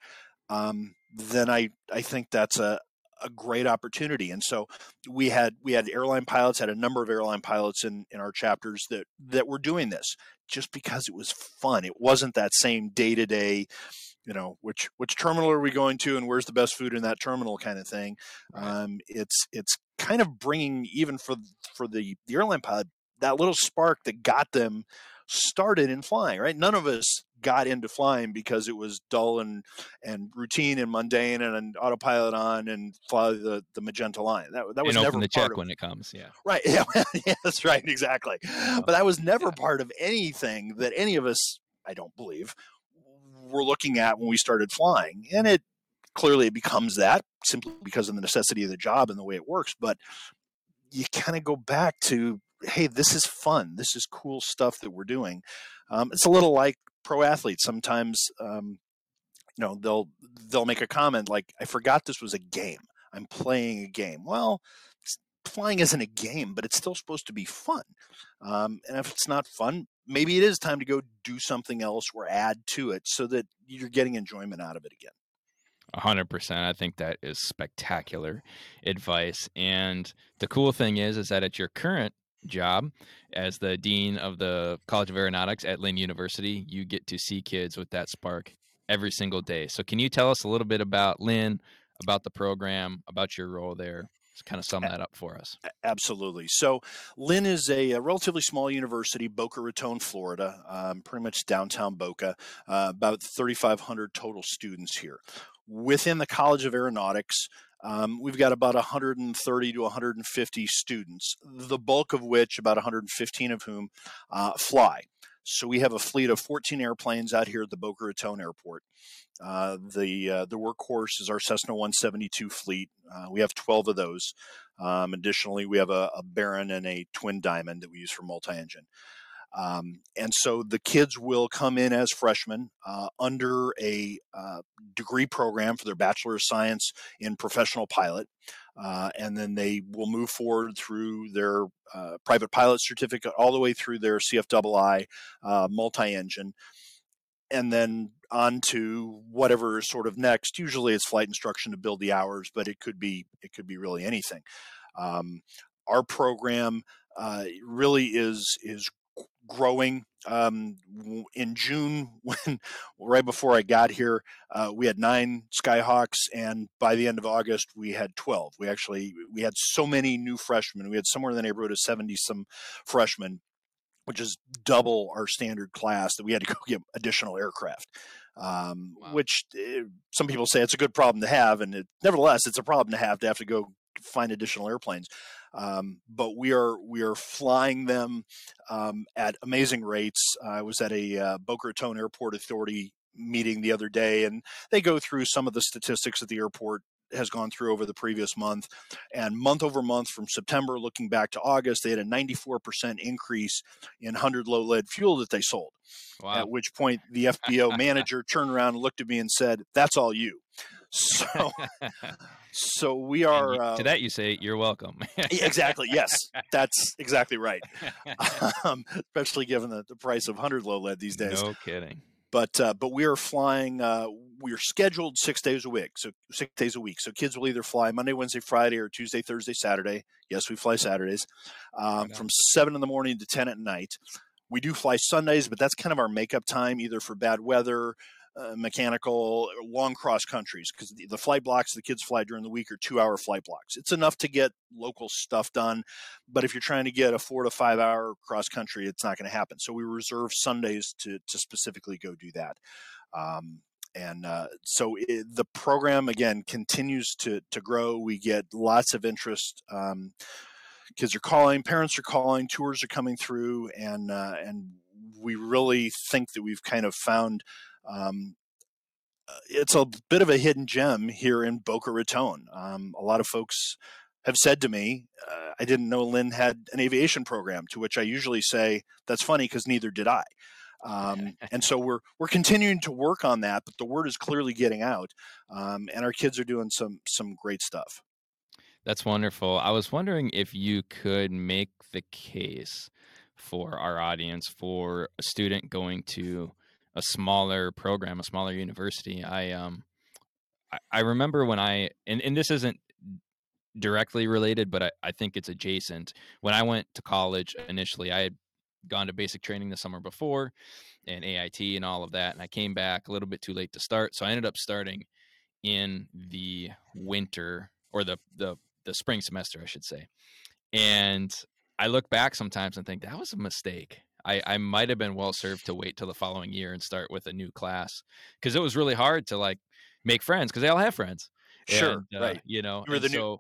um, then I, I think that's a, a great opportunity. And so we had we had airline pilots, had a number of airline pilots in in our chapters that that were doing this just because it was fun. It wasn't that same day to day you know which which terminal are we going to and where's the best food in that terminal kind of thing um, it's it's kind of bringing even for for the the airline pilot that little spark that got them started in flying right none of us got into flying because it was dull and and routine and mundane and an autopilot on and fly the, the magenta line. That that was and never the check of, when it comes. Yeah, right. Yeah, yeah, that's right. Exactly. But that was never yeah. part of anything that any of us, I don't believe, were looking at when we started flying. And it clearly it becomes that simply because of the necessity of the job and the way it works. But you kind of go back to hey, this is fun. This is cool stuff that we're doing. Um, it's a little like pro athletes sometimes um, you know they'll they'll make a comment like i forgot this was a game i'm playing a game well flying isn't a game but it's still supposed to be fun um, and if it's not fun maybe it is time to go do something else or add to it so that you're getting enjoyment out of it again 100% i think that is spectacular advice and the cool thing is is that at your current job as the dean of the College of Aeronautics at Lynn University, you get to see kids with that spark every single day. So, can you tell us a little bit about Lynn, about the program, about your role there? Just kind of sum that up for us. Absolutely. So, Lynn is a, a relatively small university, Boca Raton, Florida, um, pretty much downtown Boca, uh, about 3,500 total students here. Within the College of Aeronautics, um, we've got about 130 to 150 students, the bulk of which, about 115 of whom, uh, fly. So we have a fleet of 14 airplanes out here at the Boca Raton Airport. Uh, the uh, the workhorse is our Cessna 172 fleet. Uh, we have 12 of those. Um, additionally, we have a, a Baron and a Twin Diamond that we use for multi-engine. Um, and so the kids will come in as freshmen uh, under a uh, degree program for their Bachelor of Science in Professional Pilot. Uh, and then they will move forward through their uh, private pilot certificate all the way through their CFII uh, multi engine. And then on to whatever is sort of next. Usually it's flight instruction to build the hours, but it could be it could be really anything. Um, our program uh, really is is growing. Um, in June, when right before I got here, uh, we had nine Skyhawks, and by the end of August, we had twelve. We actually we had so many new freshmen. We had somewhere in the neighborhood of seventy some freshmen, which is double our standard class. That we had to go get additional aircraft. Um, wow. Which uh, some people say it's a good problem to have, and it, nevertheless, it's a problem to have to have to go find additional airplanes. Um, but we are we are flying them um, at amazing rates. I was at a uh, Boca Raton Airport Authority meeting the other day, and they go through some of the statistics that the airport has gone through over the previous month. And month over month from September, looking back to August, they had a 94% increase in 100 low lead fuel that they sold. Wow. At which point, the FBO manager turned around and looked at me and said, That's all you. So, so we are. You, to that, you say you're welcome. exactly. Yes, that's exactly right. Um, especially given the, the price of hundred low lead these days. No kidding. But uh, but we are flying. Uh, we are scheduled six days a week. So six days a week. So kids will either fly Monday, Wednesday, Friday, or Tuesday, Thursday, Saturday. Yes, we fly Saturdays um, from seven in the morning to ten at night. We do fly Sundays, but that's kind of our makeup time, either for bad weather uh, mechanical long cross countries because the, the, flight blocks the kids fly during the week are two hour flight blocks. It's enough to get local stuff done, but if you're trying to get a four to five hour cross country, it's not going to happen. So we reserve Sundays to to specifically go do that. Um, and uh, so it, the program again continues to to grow. We get lots of interest. Um, kids are calling, parents are calling, tours are coming through, and uh, and we really think that we've kind of found um, uh, it's a bit of a hidden gem here in Boca Raton. Um, a lot of folks have said to me, uh, I didn't know Lynn had an aviation program, to which I usually say, that's funny because neither did I. Um, and so we're we're continuing to work on that, but the word is clearly getting out, um, and our kids are doing some some great stuff. That's wonderful. I was wondering if you could make the case for our audience for a student going to a smaller program, a smaller university. I um I, I remember when I and, and this isn't directly related, but I, I think it's adjacent. When I went to college initially, I had gone to basic training the summer before and AIT and all of that. And I came back a little bit too late to start. So I ended up starting in the winter or the the the spring semester, I should say. And I look back sometimes and think that was a mistake. I, I might have been well served to wait till the following year and start with a new class because it was really hard to like make friends because they all have friends. Sure, and, uh, right. You know, You were the and new-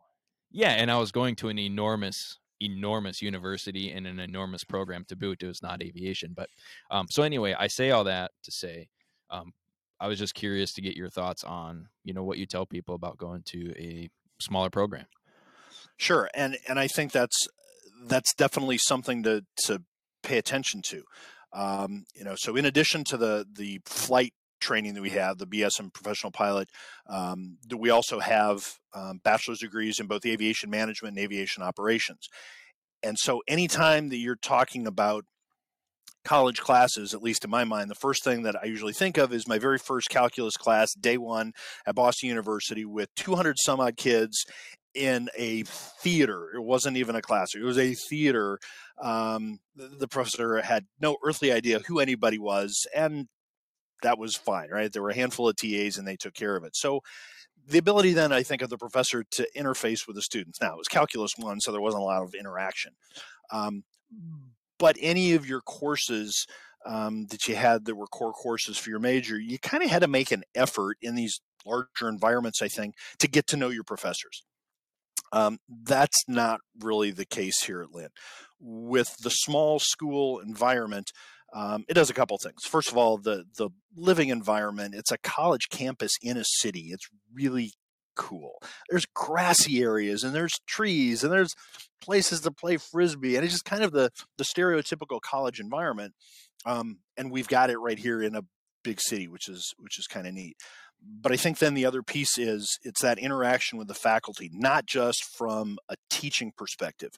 yeah, and I was going to an enormous, enormous university and an enormous program to boot. It was not aviation, but um, so anyway, I say all that to say, um, I was just curious to get your thoughts on you know what you tell people about going to a smaller program. Sure, and and I think that's that's definitely something to to pay attention to. Um, you know, so in addition to the the flight training that we have, the BS professional pilot, um, we also have um, bachelor's degrees in both aviation management and aviation operations. And so, anytime that you're talking about college classes, at least in my mind, the first thing that I usually think of is my very first calculus class, day one at Boston University, with 200 some odd kids in a theater. It wasn't even a classroom, it was a theater. Um, the, the professor had no earthly idea who anybody was, and that was fine, right? There were a handful of TAs and they took care of it. So, the ability then, I think, of the professor to interface with the students. Now, it was Calculus 1, so there wasn't a lot of interaction. Um, but any of your courses um, that you had that were core courses for your major, you kind of had to make an effort in these larger environments, I think, to get to know your professors. Um, that's not really the case here at Lynn. With the small school environment, um, it does a couple things. First of all, the the living environment. It's a college campus in a city. It's really cool. There's grassy areas and there's trees and there's places to play frisbee and it's just kind of the the stereotypical college environment. Um, and we've got it right here in a big city, which is which is kind of neat. But I think then the other piece is it's that interaction with the faculty, not just from a teaching perspective.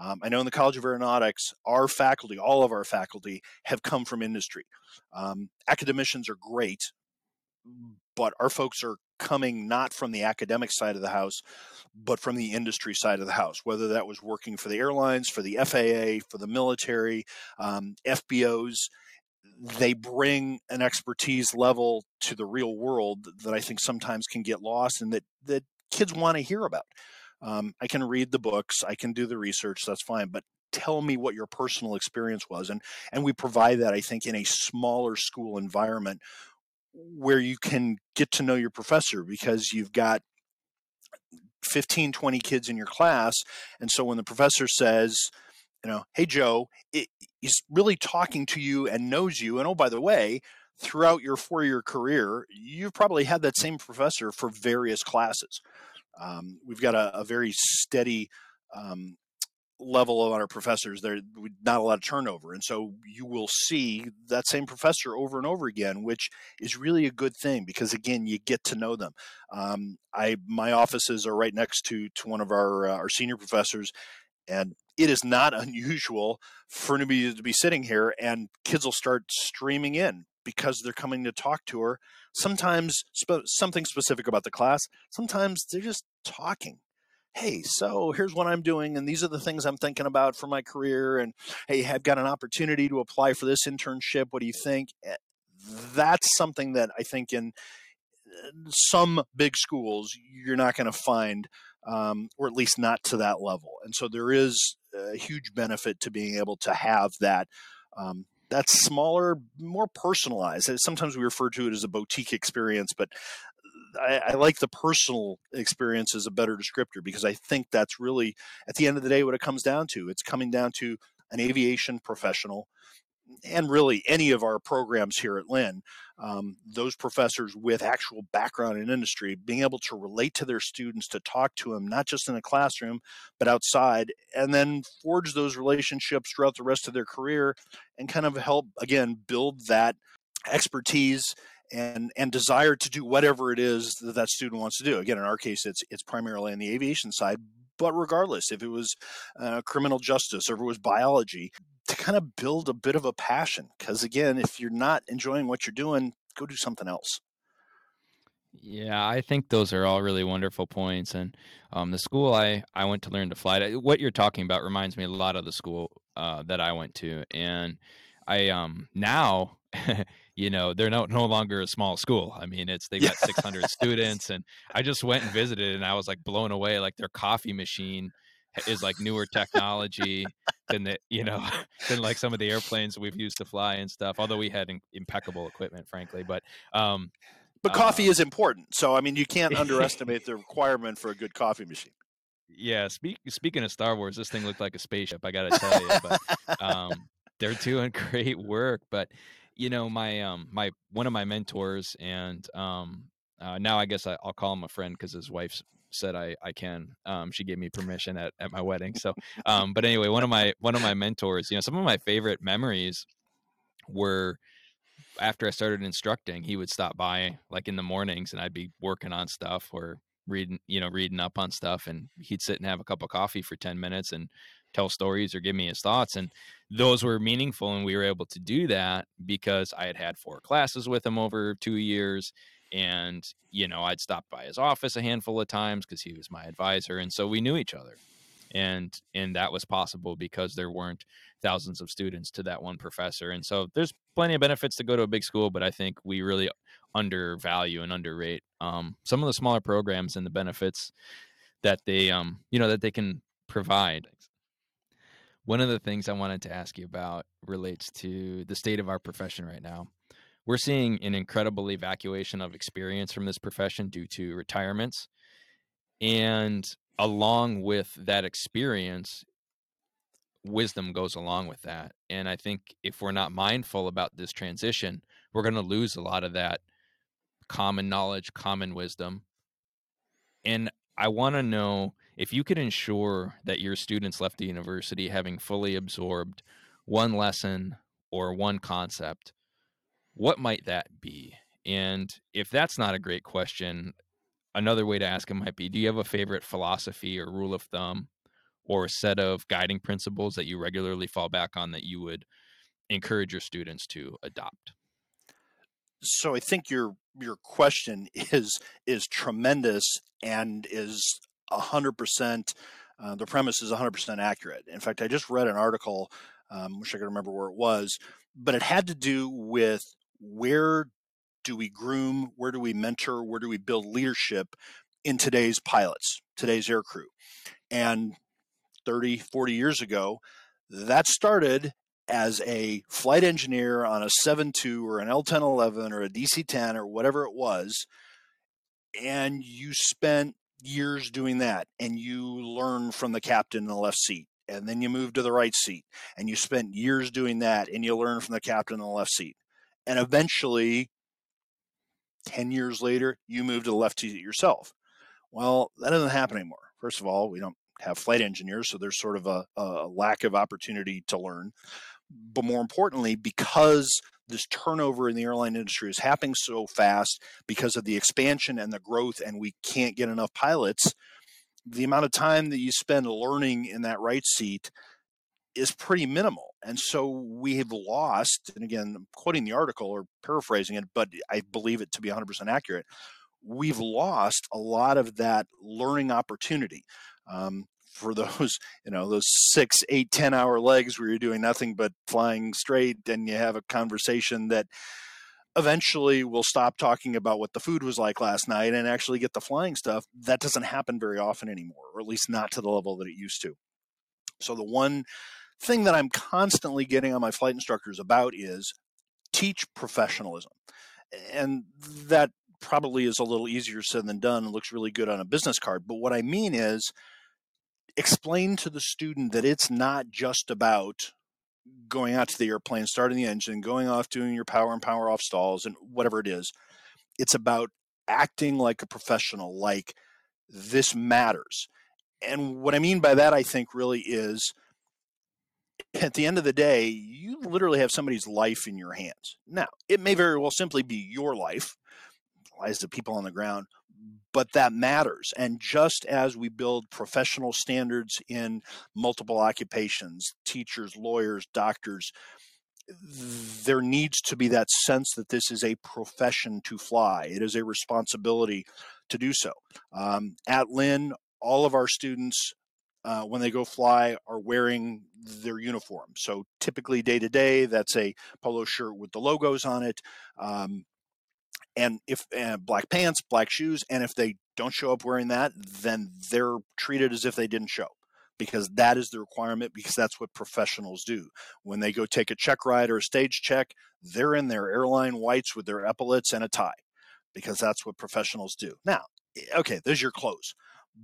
Um, I know in the College of Aeronautics, our faculty, all of our faculty, have come from industry. Um, academicians are great, but our folks are coming not from the academic side of the house, but from the industry side of the house, whether that was working for the airlines, for the FAA, for the military, um, FBOs. They bring an expertise level to the real world that I think sometimes can get lost and that, that kids want to hear about. Um, I can read the books, I can do the research, that's fine, but tell me what your personal experience was. And, and we provide that, I think, in a smaller school environment where you can get to know your professor because you've got 15 20 kids in your class and so when the professor says you know hey joe it, he's really talking to you and knows you. And oh by the way throughout your four year career you've probably had that same professor for various classes. Um, we've got a, a very steady um, level of our professors there not a lot of turnover. And so you will see that same professor over and over again which is really a good thing because again you get to know them. Um, i my offices are right next to to one of our uh, our senior professors and it is not unusual for me to be sitting here and kids will start streaming in because they're coming to talk to her sometimes spe- something specific about the class sometimes they're just talking hey, so here's what I'm doing, and these are the things I'm thinking about for my career, and hey, I've got an opportunity to apply for this internship. What do you think? Eh, That's something that I think in uh, some big schools you're not going to find, um, or at least not to that level. And so there is a huge benefit to being able to have that. Um, that's smaller, more personalized. Sometimes we refer to it as a boutique experience, but I, I, like the personal experience as a better descriptor because I think that's really, at the end of the day, what it comes down to. It's coming down to an aviation professional and really any of our programs here at Lynn, um, those professors with actual background in industry being able to relate to their students, to talk to them, not just in the classroom, but outside, and then forge those relationships throughout the rest of their career and kind of help, again, build that expertise and and desire to do whatever it is that that student wants to do. Again, in our case, it's it's primarily on the aviation side, but regardless, if it was uh, criminal justice or if it was biology, to kind of build a bit of a passion. Because again, if you're not enjoying what you're doing, go do something else. Yeah, I think those are all really wonderful points. And um, the school I, I went to learn to fly, what you're talking about reminds me a lot of the school uh, that I went to. And I um now you know they're no no longer a small school i mean it's they've got 600 students and i just went and visited and i was like blown away like their coffee machine is like newer technology than the you know than like some of the airplanes we've used to fly and stuff although we had in, impeccable equipment frankly but um but coffee uh, is important so i mean you can't underestimate the requirement for a good coffee machine. Yeah speak, speaking of star wars this thing looked like a spaceship i gotta tell you but um they're doing great work but you know my um my one of my mentors and um uh, now I guess I, will call him a friend because his wife said I I can. Um, she gave me permission at, at my wedding. So, um, but anyway, one of my one of my mentors, you know, some of my favorite memories were after I started instructing. He would stop by like in the mornings, and I'd be working on stuff or reading, you know, reading up on stuff, and he'd sit and have a cup of coffee for ten minutes and tell stories or give me his thoughts and those were meaningful and we were able to do that because i had had four classes with him over two years and you know i'd stop by his office a handful of times because he was my advisor and so we knew each other. And and that was possible because there weren't thousands of students to that one professor and so there's plenty of benefits to go to a big school but i think we really undervalue and underrate um, some of the smaller programs and the benefits that they um you know that they can provide. One of the things I wanted to ask you about relates to the state of our profession right now. We're seeing an incredible evacuation of experience from this profession due to retirements. And along with that experience, wisdom goes along with that. And I think if we're not mindful about this transition, we're going to lose a lot of that common knowledge, common wisdom. And I want to know if you could ensure that your students left the university having fully absorbed one lesson or one concept, what might that be? And if that's not a great question, another way to ask it might be do you have a favorite philosophy or rule of thumb or a set of guiding principles that you regularly fall back on that you would encourage your students to adopt? So I think your your question is is tremendous and is 100%, uh, the premise is 100% accurate. In fact, I just read an article, um, wish I could remember where it was, but it had to do with where do we groom, where do we mentor, where do we build leadership in today's pilots, today's air crew. And 30, 40 years ago, that started as a flight engineer on a 7.2 or an L1011 or a DC-10 or whatever it was, and you spent years doing that and you learn from the captain in the left seat and then you move to the right seat and you spent years doing that and you learn from the captain in the left seat and eventually 10 years later you move to the left seat yourself well that doesn't happen anymore first of all we don't have flight engineers so there's sort of a, a lack of opportunity to learn but more importantly because this turnover in the airline industry is happening so fast because of the expansion and the growth, and we can't get enough pilots. The amount of time that you spend learning in that right seat is pretty minimal. And so we have lost, and again, I'm quoting the article or paraphrasing it, but I believe it to be 100% accurate. We've lost a lot of that learning opportunity. Um, for those you know those six eight ten hour legs where you're doing nothing but flying straight and you have a conversation that eventually we'll stop talking about what the food was like last night and actually get the flying stuff that doesn't happen very often anymore or at least not to the level that it used to so the one thing that i'm constantly getting on my flight instructors about is teach professionalism and that probably is a little easier said than done and looks really good on a business card but what i mean is explain to the student that it's not just about going out to the airplane, starting the engine, going off, doing your power and power off stalls, and whatever it is. It's about acting like a professional, like this matters. And what I mean by that, I think, really is at the end of the day, you literally have somebody's life in your hands. Now, it may very well simply be your life, lives of people on the ground, but that matters. And just as we build professional standards in multiple occupations, teachers, lawyers, doctors, there needs to be that sense that this is a profession to fly. It is a responsibility to do so. Um, at Lynn, all of our students, uh, when they go fly, are wearing their uniform. So typically, day to day, that's a polo shirt with the logos on it. Um, and if uh, black pants, black shoes, and if they don't show up wearing that, then they're treated as if they didn't show because that is the requirement because that's what professionals do. When they go take a check ride or a stage check, they're in their airline whites with their epaulets and a tie because that's what professionals do. Now, eh, okay, there's your clothes,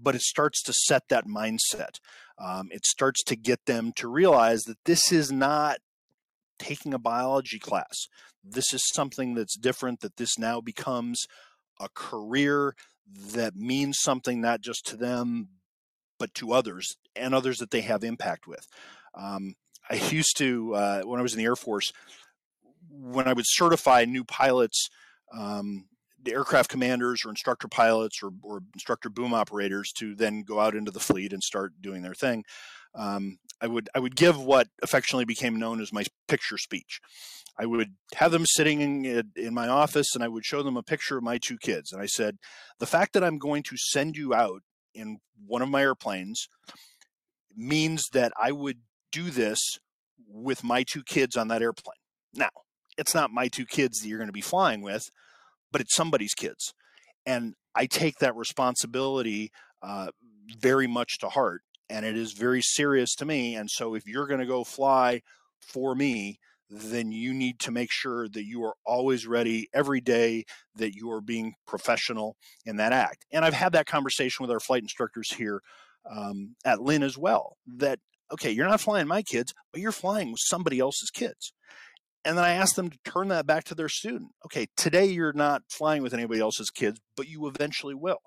but it starts to set that mindset. Um, it starts to get them to realize that this is not taking a biology class. This is something that's different, that this now becomes a career that means something not just to them, but to others and others that they have impact with. Um, I used to, uh, when I was in the Air Force, when I would certify new pilots, um, the aircraft commanders or instructor pilots or, or, instructor boom operators to then go out into the fleet and start doing their thing. Um, I would I would give what affectionately became known as my picture speech. I would have them sitting in, in my office and I would show them a picture of my two kids. And I said, the fact that I'm going to send you out in one of my airplanes means that I would do this with my two kids on that airplane. Now, it's not my two kids that you're going to be flying with, but it's somebody's kids. And I take that responsibility uh, very much to heart. And it is very serious to me. And so if you're going to go fly for me, then you need to make sure that you are always ready every day, that you are being professional in that act. And I've had that conversation with our flight instructors here um, at Lynn as well that, okay, you're not flying my kids, but you're flying with somebody else's kids. And then I asked them to turn that back to their student. Okay, today you're not flying with anybody else's kids, but you eventually will.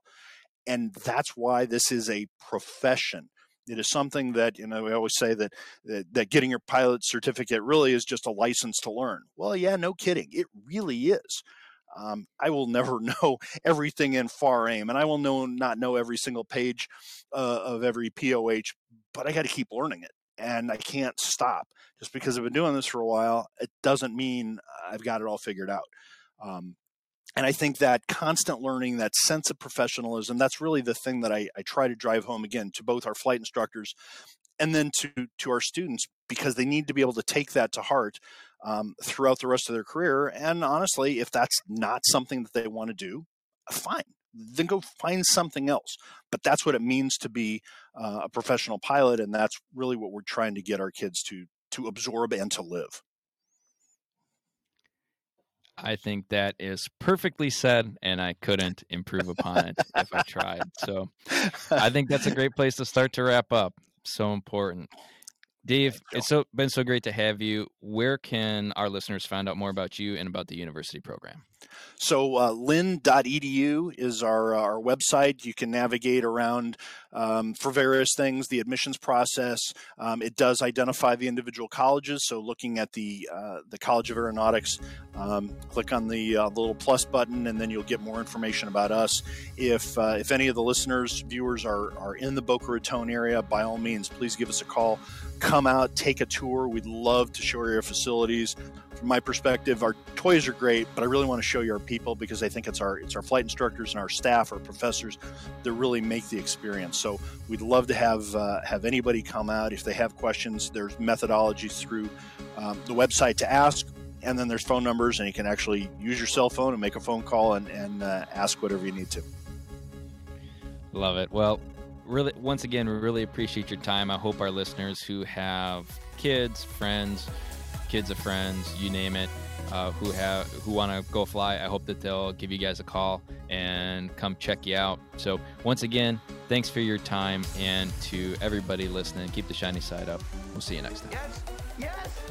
And that's why this is a profession it is something that you know we always say that, that, that getting your pilot certificate really is just a license to learn. Well, yeah, no kidding, it really is. Um, I will never know everything in FAR/AIM, and I will know not know every single page uh, of every POH, but I got to keep learning it, and I can't stop. Just because I've been doing this for a while, it doesn't mean I've got it all figured out. Um, and I think that constant learning, that sense of professionalism, that's really the thing that I, I try to drive home again to both our flight instructors and then to to our students because they need to be able to take that to heart um, throughout the rest of their career. And honestly, if that's not something that they want to do, fine, then go find something else. But that's what it means to be uh, a professional pilot, and that's really what we're trying to get our kids to to absorb and to live. I think that is perfectly said, and I couldn't improve upon it if I tried. So I think that's a great place to start to wrap up. So important. Dave, it's so been so great to have you. Where can our listeners find out more about you and about the university program? So, uh, lynn.edu is our, uh, our website. You can navigate around um, for various things, the admissions process. Um, it does identify the individual colleges. So, looking at the, uh, the College of Aeronautics, um, click on the, uh, little plus button, and then you'll get more information about us. If, uh, if any of the listeners, viewers are, are in the Boca Raton area, by all means, please give us a call. Come out, take a tour. We'd love to show you our facilities from my perspective, our toys are great, but I really want to show you our people because I think it's our it's our flight instructors and our staff, our professors, that really make the experience. So we'd love to have uh, have anybody come out if they have questions. There's methodologies through um, the website to ask, and then there's phone numbers, and you can actually use your cell phone and make a phone call and, and uh, ask whatever you need to. Love it. Well, really, once again, we really appreciate your time. I hope our listeners who have kids, friends kids of friends, you name it, uh, who have who want to go fly. I hope that they'll give you guys a call and come check you out. So once again, thanks for your time, and to everybody listening, keep the shiny side up. We'll see you next time. Yes.